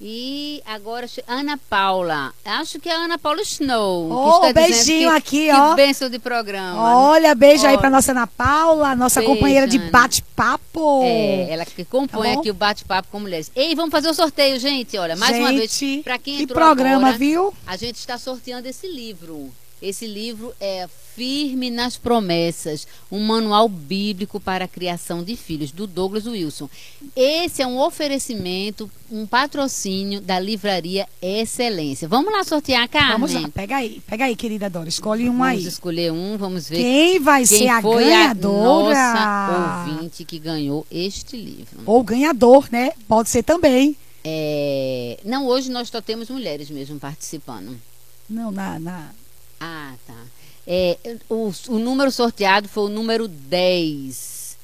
E agora, Ana Paula. Acho que é a Ana Paula Snow. que Oh, beijinho que- aqui, que ó. bênção de programa. Olha, beijo aí Olha. para nossa Ana Paula, nossa Beijo, companheira de bate-papo. É, ela que compõe Tá aqui o bate-papo com mulheres. Ei, vamos fazer o sorteio, gente. Olha, mais uma vez, Gente, para quem que entrou programa, agora, viu? a gente está sorteando esse livro. Esse livro é Firme nas Promessas, um manual bíblico para a criação de filhos, do Douglas Wilson. Esse é um oferecimento, um patrocínio da livraria Excelência. Vamos lá sortear, Carmen? Vamos lá, pega aí, pega aí, querida Dora, escolhe um Vamos aí. escolher um, vamos ver Quem vai quem ser a ganhadora? a nossa ouvinte que ganhou este livro. Ou ganhador, né? Pode ser também. É, Não, hoje nós só temos mulheres mesmo participando. Não, na, na- Ah, tá. É, o, o número sorteado foi o número 10.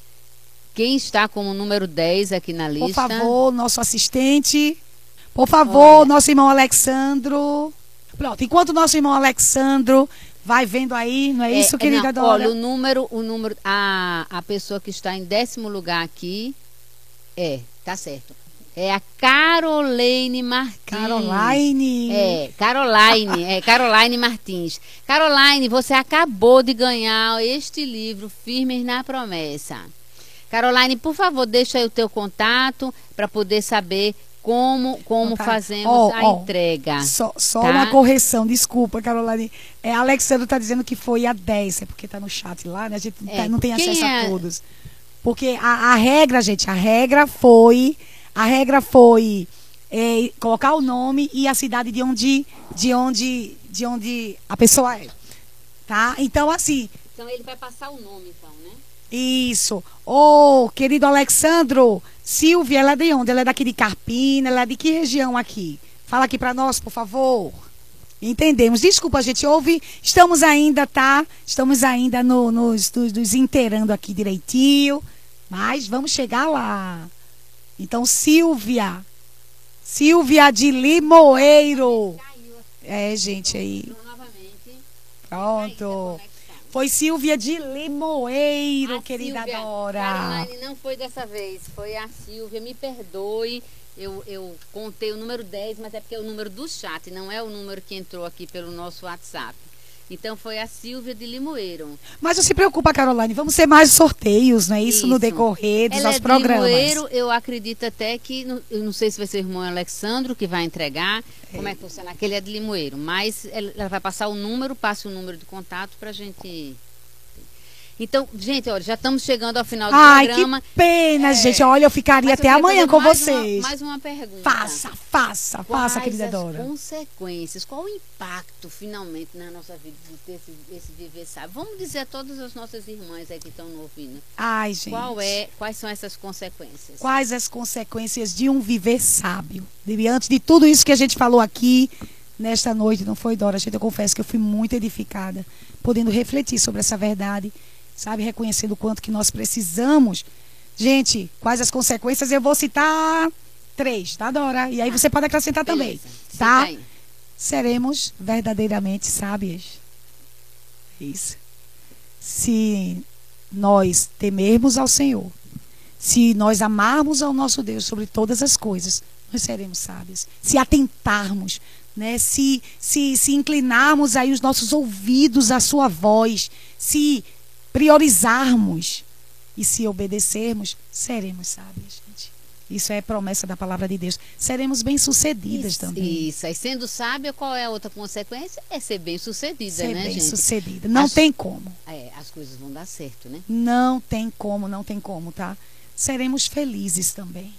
Quem está com o número 10 aqui na lista? Por favor, nosso assistente. Por favor, Olha. nosso irmão Alexandro. Pronto, enquanto o nosso irmão Alexandro vai vendo aí, não é, isso, querida não, Dora? Olha, o número, o número, a, a pessoa que está em décimo lugar aqui é, tá certo. É a Caroline Martins. Caroline. É, Caroline, é Caroline Martins. Caroline, você acabou de ganhar este livro, Firmes na Promessa. Caroline, por favor, deixa aí o teu contato para poder saber como, como Contato. fazemos Ó, a ó, entrega. Só, só Tá. uma correção, desculpa, Caroline. É, Alexandro está dizendo que foi a 10, é porque está no chat lá, né? A gente não É, tá- não tem acesso é? a todos. Porque a, a regra, gente, a regra foi. A regra foi é, colocar o nome e a cidade de onde, de onde, de onde a pessoa é. Tá? Então, assim, Então ele vai passar o nome, então, né? isso. Ô, querido Alexandro, Silvia, ela é de onde? Ela é daqui de Carpina, ela é de que região aqui? Fala aqui pra nós, por favor. Entendemos. Desculpa, a gente ouve. Estamos ainda, tá? Estamos ainda no- nos, nos, nos inteirando aqui direitinho. Mas vamos chegar lá. Então, Silvia. Silvia de Limoeiro. É, gente, aí. Pronto. Foi Silvia de Limoeiro, A querida Silvia. Dora. Caroline não foi dessa vez, foi a Silvia. Me perdoe eu, eu contei o número 10, mas é porque é o número do chat, não é o número que entrou aqui pelo nosso WhatsApp. Então foi a Silvia de Limoeiro. Mas não se preocupa, Caroline, vamos ter mais sorteios, não é isso, isso. no decorrer dos Ela nossos é programas. Limoeiro, eu acredito até que, eu não sei se vai ser o irmão Alexandro que vai entregar, é. como é que funciona, aquele é de Limoeiro, mas ela vai passar o número, passa o número de contato para a gente então, gente, olha, já estamos chegando ao final do Ai, programa. Que pena, é, gente. Olha, eu ficaria até amanhã com mais vocês. Uma, mais uma pergunta. Faça, faça, Quais faça, querida Dora. Quais consequências, qual o impacto, finalmente, na nossa vida desse esse viver sábio? Vamos dizer a todas as nossas irmãs aí que estão no ouvindo. Ai, gente. Qual é, quais são essas consequências? Quais as consequências de um viver sábio? Diante de tudo isso que a gente falou aqui, nesta noite, não foi, Dora? Gente, eu confesso que eu fui muito edificada, podendo refletir sobre essa verdade sabe? Reconhecendo o quanto que nós precisamos. Gente, quais as consequências? Eu vou citar três, tá, Dora? E aí você pode acrescentar Beleza. também, tá? Seremos verdadeiramente sábias. Isso. Se nós temermos ao Senhor, se nós amarmos ao nosso Deus sobre todas as coisas, nós seremos sábios. Se atentarmos, né? Se, se, se inclinarmos aí os nossos ouvidos à sua voz, se priorizarmos e se obedecermos, seremos sábios, gente. Isso é promessa da palavra de Deus. Seremos bem-sucedidas também. Isso. E sendo sábia, qual é a outra consequência? É ser bem-sucedida, ser né, bem gente? sucedida. Não as, tem como. É, as coisas vão dar certo, né? Não tem como, não tem como, tá? Seremos felizes também.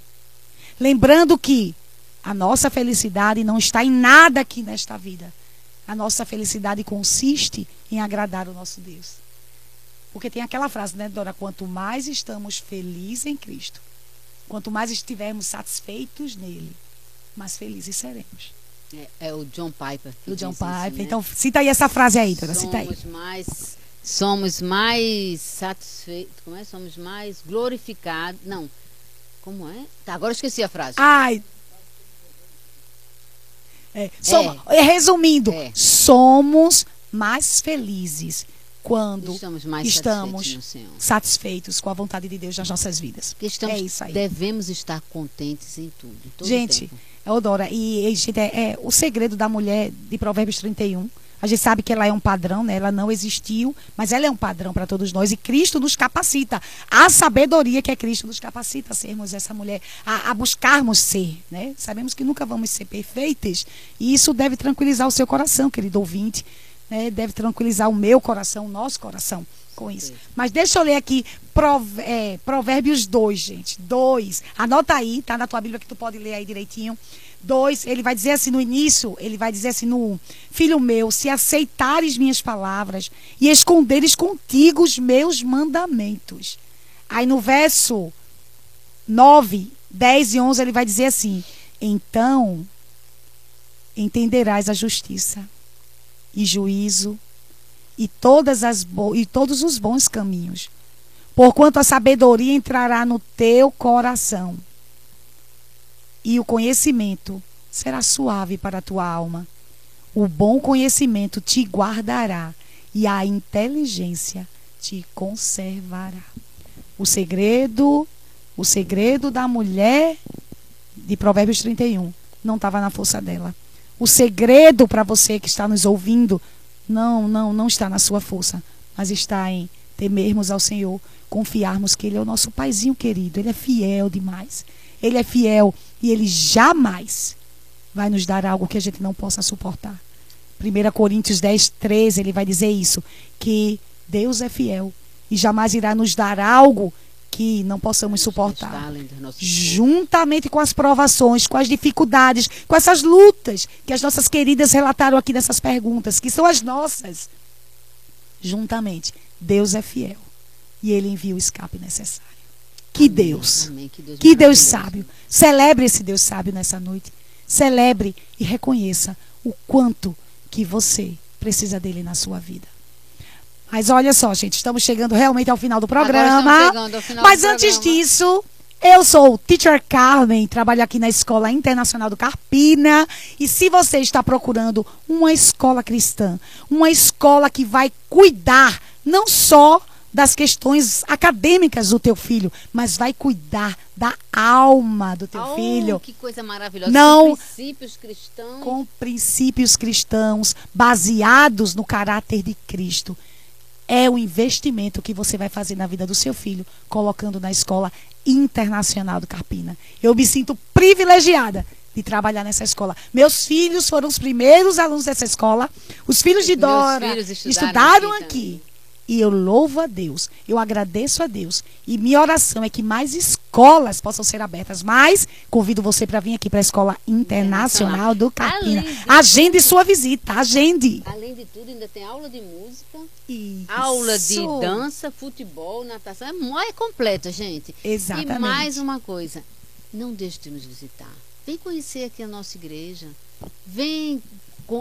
Lembrando que a nossa felicidade não está em nada aqui nesta vida. A nossa felicidade consiste em agradar o nosso Deus. Porque tem aquela frase, né, Dora? Quanto mais estamos felizes em Cristo, quanto mais estivermos satisfeitos nele, mais felizes seremos. É, é o John Piper. o John Piper. Isso, né? Então, cita aí essa frase aí, Dora. Somos cita aí. mais somos mais satisfeitos, como é? Somos mais glorificados. Não. Como é? Tá, agora eu esqueci a frase. Ai. É, som, é. Resumindo, é. somos mais felizes quando estamos, mais estamos satisfeitos, satisfeitos, com a vontade de Deus nas nossas vidas. Estamos, é isso aí. Devemos estar contentes em tudo. gente, Eudora, e, e gente, é, é, o segredo da mulher de Provérbios 31. A gente sabe que ela é um padrão, né? Ela não existiu, mas ela é um padrão para todos nós. E Cristo nos capacita. A sabedoria que é Cristo nos capacita a sermos essa mulher, a, a buscarmos ser, né? Sabemos que nunca vamos ser perfeitas. E isso deve tranquilizar o seu coração, querido ouvinte né, deve tranquilizar o meu coração, o nosso coração com isso. Mas deixa eu ler aqui é, Provérbios 2, gente. 2. Anota aí, tá na tua Bíblia que tu pode ler aí direitinho. 2, ele vai dizer assim no início, ele vai dizer assim no Filho meu, se aceitares minhas palavras e esconderes contigo os meus mandamentos. Aí no verso 9, 10 e 11 ele vai dizer assim: Então entenderás a justiça e juízo e, todas as e todos os bons caminhos. Porquanto a sabedoria entrará no teu coração e o conhecimento será suave para a tua alma. O bom conhecimento te guardará e a inteligência te conservará. O segredo, o segredo da mulher de Provérbios 31 não estava na força dela. O segredo para você que está nos ouvindo não, não, não está na sua força, mas está em temermos ao Senhor, confiarmos que Ele é o nosso paizinho querido, Ele é fiel demais. Ele é fiel e Ele jamais vai nos dar algo que a gente não possa suportar. 1 Coríntios 10, 13, ele vai dizer isso, que Deus é fiel e jamais irá nos dar algo que não possamos suportar. Juntamente com as provações, com as dificuldades, com essas lutas que as nossas queridas relataram aqui nessas perguntas, que são as nossas. Juntamente, Deus é fiel e ele envia o escape necessário. Que Amém. Deus, Amém. que Deus, que Deus sábio. Celebre esse Deus sábio nessa noite. Celebre e reconheça o quanto que você precisa dele na sua vida. Mas olha só, gente, estamos chegando realmente ao final do programa. Final Mas do antes programa. disso, eu sou o Teacher Carmen, trabalho aqui na Escola Internacional do Carpina. E se você está procurando uma escola cristã, uma escola que vai cuidar não só das questões acadêmicas do teu filho, mas vai cuidar da alma do teu oh, filho. Que coisa maravilhosa. Não, com princípios cristãos. Com princípios cristãos, baseados no caráter de Cristo. É o investimento que você vai fazer na vida do seu filho, colocando na escola internacional do Carpina. Eu me sinto privilegiada de trabalhar nessa escola. Meus filhos foram os primeiros alunos dessa escola. Os filhos de Dora filhos estudaram, estudaram aqui. aqui. E eu louvo a Deus, eu agradeço a Deus. E minha oração é que mais escolas possam ser abertas. Mas convido você para vir aqui para a Escola Internacional do de Agende sua visita, agende. Além de tudo, ainda tem aula de música, Isso. aula de dança, futebol, natação. É, é completa, gente. Exatamente. E mais uma coisa, não deixe de nos visitar. Vem conhecer aqui a nossa igreja. Vem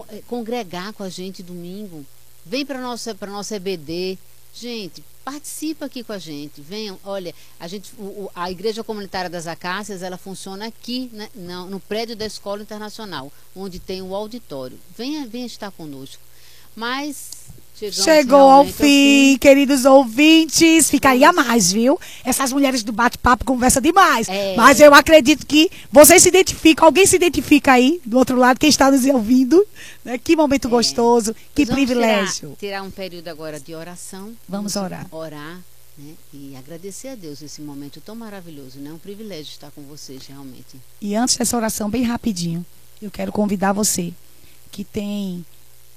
eh, congregar com a gente domingo. Vem para nossa para nossa EBD. Gente, participa aqui com a gente. Venham, olha, a gente o- a Igreja Comunitária das Acácias, ela funciona aqui, né, no, no prédio da Escola Internacional, onde tem o auditório. Venha, venha estar conosco. Mas chegamos Chegou ao realmente fim, queridos ouvintes. Ficaria mais, viu? Essas mulheres do bate-papo conversam demais. É. Mas eu acredito que vocês se identificam, alguém se identifica aí, do outro lado, quem está nos ouvindo. Né? Que momento gostoso, que vamos privilégio. Tirar, tirar um período agora de oração. Vamos orar. Orar, né? E agradecer a Deus esse momento tão maravilhoso, né? É um privilégio estar com vocês, realmente. E antes dessa oração, bem rapidinho, eu quero convidar você que tem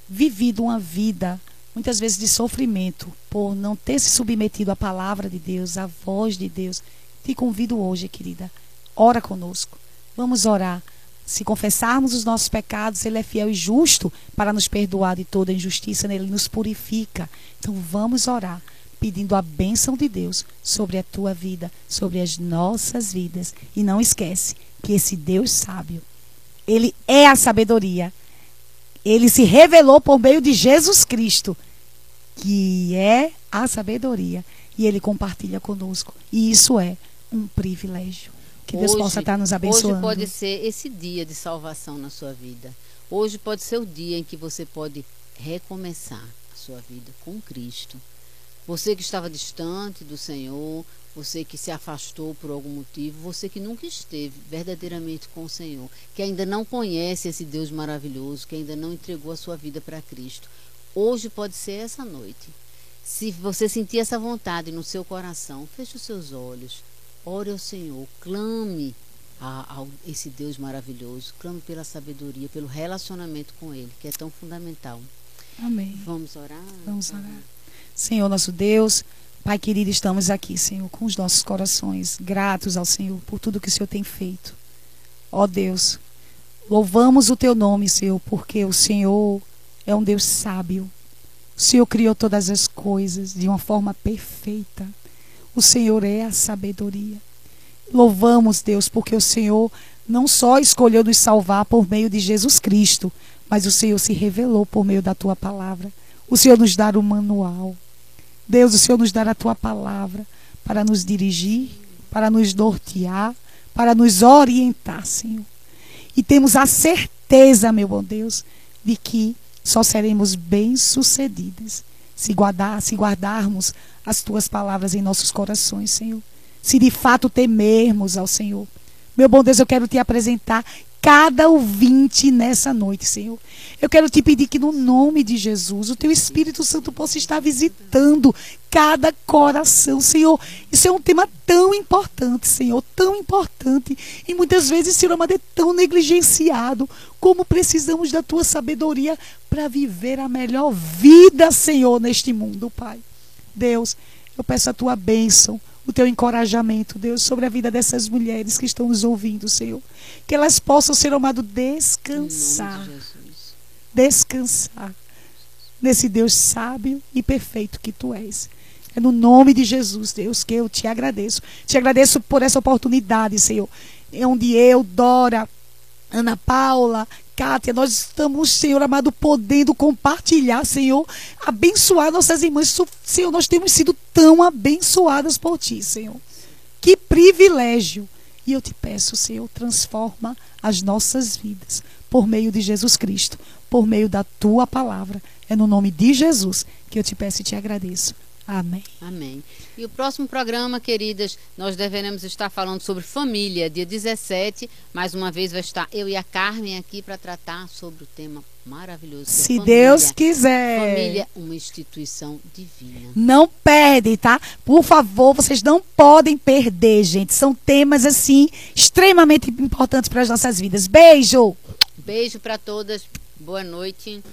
vivido uma vida, muitas vezes de sofrimento, por não ter se submetido à palavra de Deus, à voz de Deus. Te convido hoje, querida, ora conosco. Vamos orar. Se confessarmos os nossos pecados, Ele é fiel e justo para nos perdoar de toda injustiça, Ele nos purifica. Então vamos orar, pedindo a bênção de Deus sobre a tua vida, sobre as nossas vidas. E não esquece que esse Deus sábio, Ele é a sabedoria. Ele se revelou por meio de Jesus Cristo, que é a sabedoria. E Ele compartilha conosco. E isso é um privilégio. Que Deus Hoje- possa estar nos abençoando. Hoje pode ser esse dia de salvação na sua vida. Hoje pode ser o dia em que você pode recomeçar a sua vida com Cristo. Você que estava distante do Senhor, você que se afastou por algum motivo, você que nunca esteve verdadeiramente com o Senhor, que ainda não conhece esse Deus maravilhoso, que ainda não entregou a sua vida para Cristo. Hoje pode ser essa noite. Se você sentir essa vontade no seu coração, feche os seus olhos, ore ao Senhor, clame a, ao esse Deus maravilhoso, clame pela sabedoria, pelo relacionamento com Ele, que é tão fundamental. Amém. Vamos orar? Vamos orar. Senhor nosso Deus, Pai querido, estamos aqui, Senhor, com os nossos corações gratos ao Senhor por tudo que o Senhor tem feito. Ó Deus, louvamos o teu nome, Senhor, porque o Senhor é um Deus sábio. O Senhor criou todas as coisas de uma forma perfeita. O Senhor é a sabedoria. Louvamos, Deus, porque o Senhor não só escolheu nos salvar por meio de Jesus Cristo, mas o Senhor se revelou por meio da tua palavra. O Senhor nos dá o manual. Deus, o Senhor nos dá a tua palavra para nos dirigir, para nos nortear, para nos orientar, Senhor. E temos a certeza, meu bom Deus, de que só seremos bem-sucedidas se, guardar, se guardarmos as tuas palavras em nossos corações, Senhor. Se de fato temermos ao Senhor. Meu bom Deus, eu quero te apresentar cada ouvinte nessa noite, Senhor. Eu quero te pedir que, no nome de Jesus, o teu Espírito Santo possa estar visitando cada coração, Senhor. Isso é um tema tão importante, Senhor, tão importante. E muitas vezes, Senhor amado, é tão negligenciado. Como precisamos da tua sabedoria para viver a melhor vida, Senhor, neste mundo, Pai. Deus, eu peço a tua bênção o teu encorajamento, Deus, sobre a vida dessas mulheres que estão nos ouvindo, Senhor. Que elas possam, ser amado, descansar. De. Descansar nesse Deus sábio e perfeito que tu és. É no nome de Jesus, Deus, que eu te agradeço. Te agradeço por essa oportunidade, Senhor. Onde eu, Dora, Ana Paula, Kátia, nós estamos, Senhor amado, podendo compartilhar, Senhor, abençoar nossas irmãs. Senhor, nós temos sido tão abençoadas por Ti, Senhor. Que privilégio. E eu te peço, Senhor, transforma as nossas vidas por meio de Jesus Cristo, por meio da Tua palavra. É no nome de Jesus que eu te peço e te agradeço. Amém. Amém. E o próximo programa, queridas, nós deveremos estar falando sobre família, dia 17. Mais uma vez vai estar eu e a Carmen aqui para tratar sobre o tema maravilhoso. é Se família. Deus quiser. Família, uma instituição divina. Não perde, tá? Por favor, vocês não podem perder, gente. São temas, assim, extremamente importantes para as nossas vidas. Beijo! Beijo para todas. Boa noite.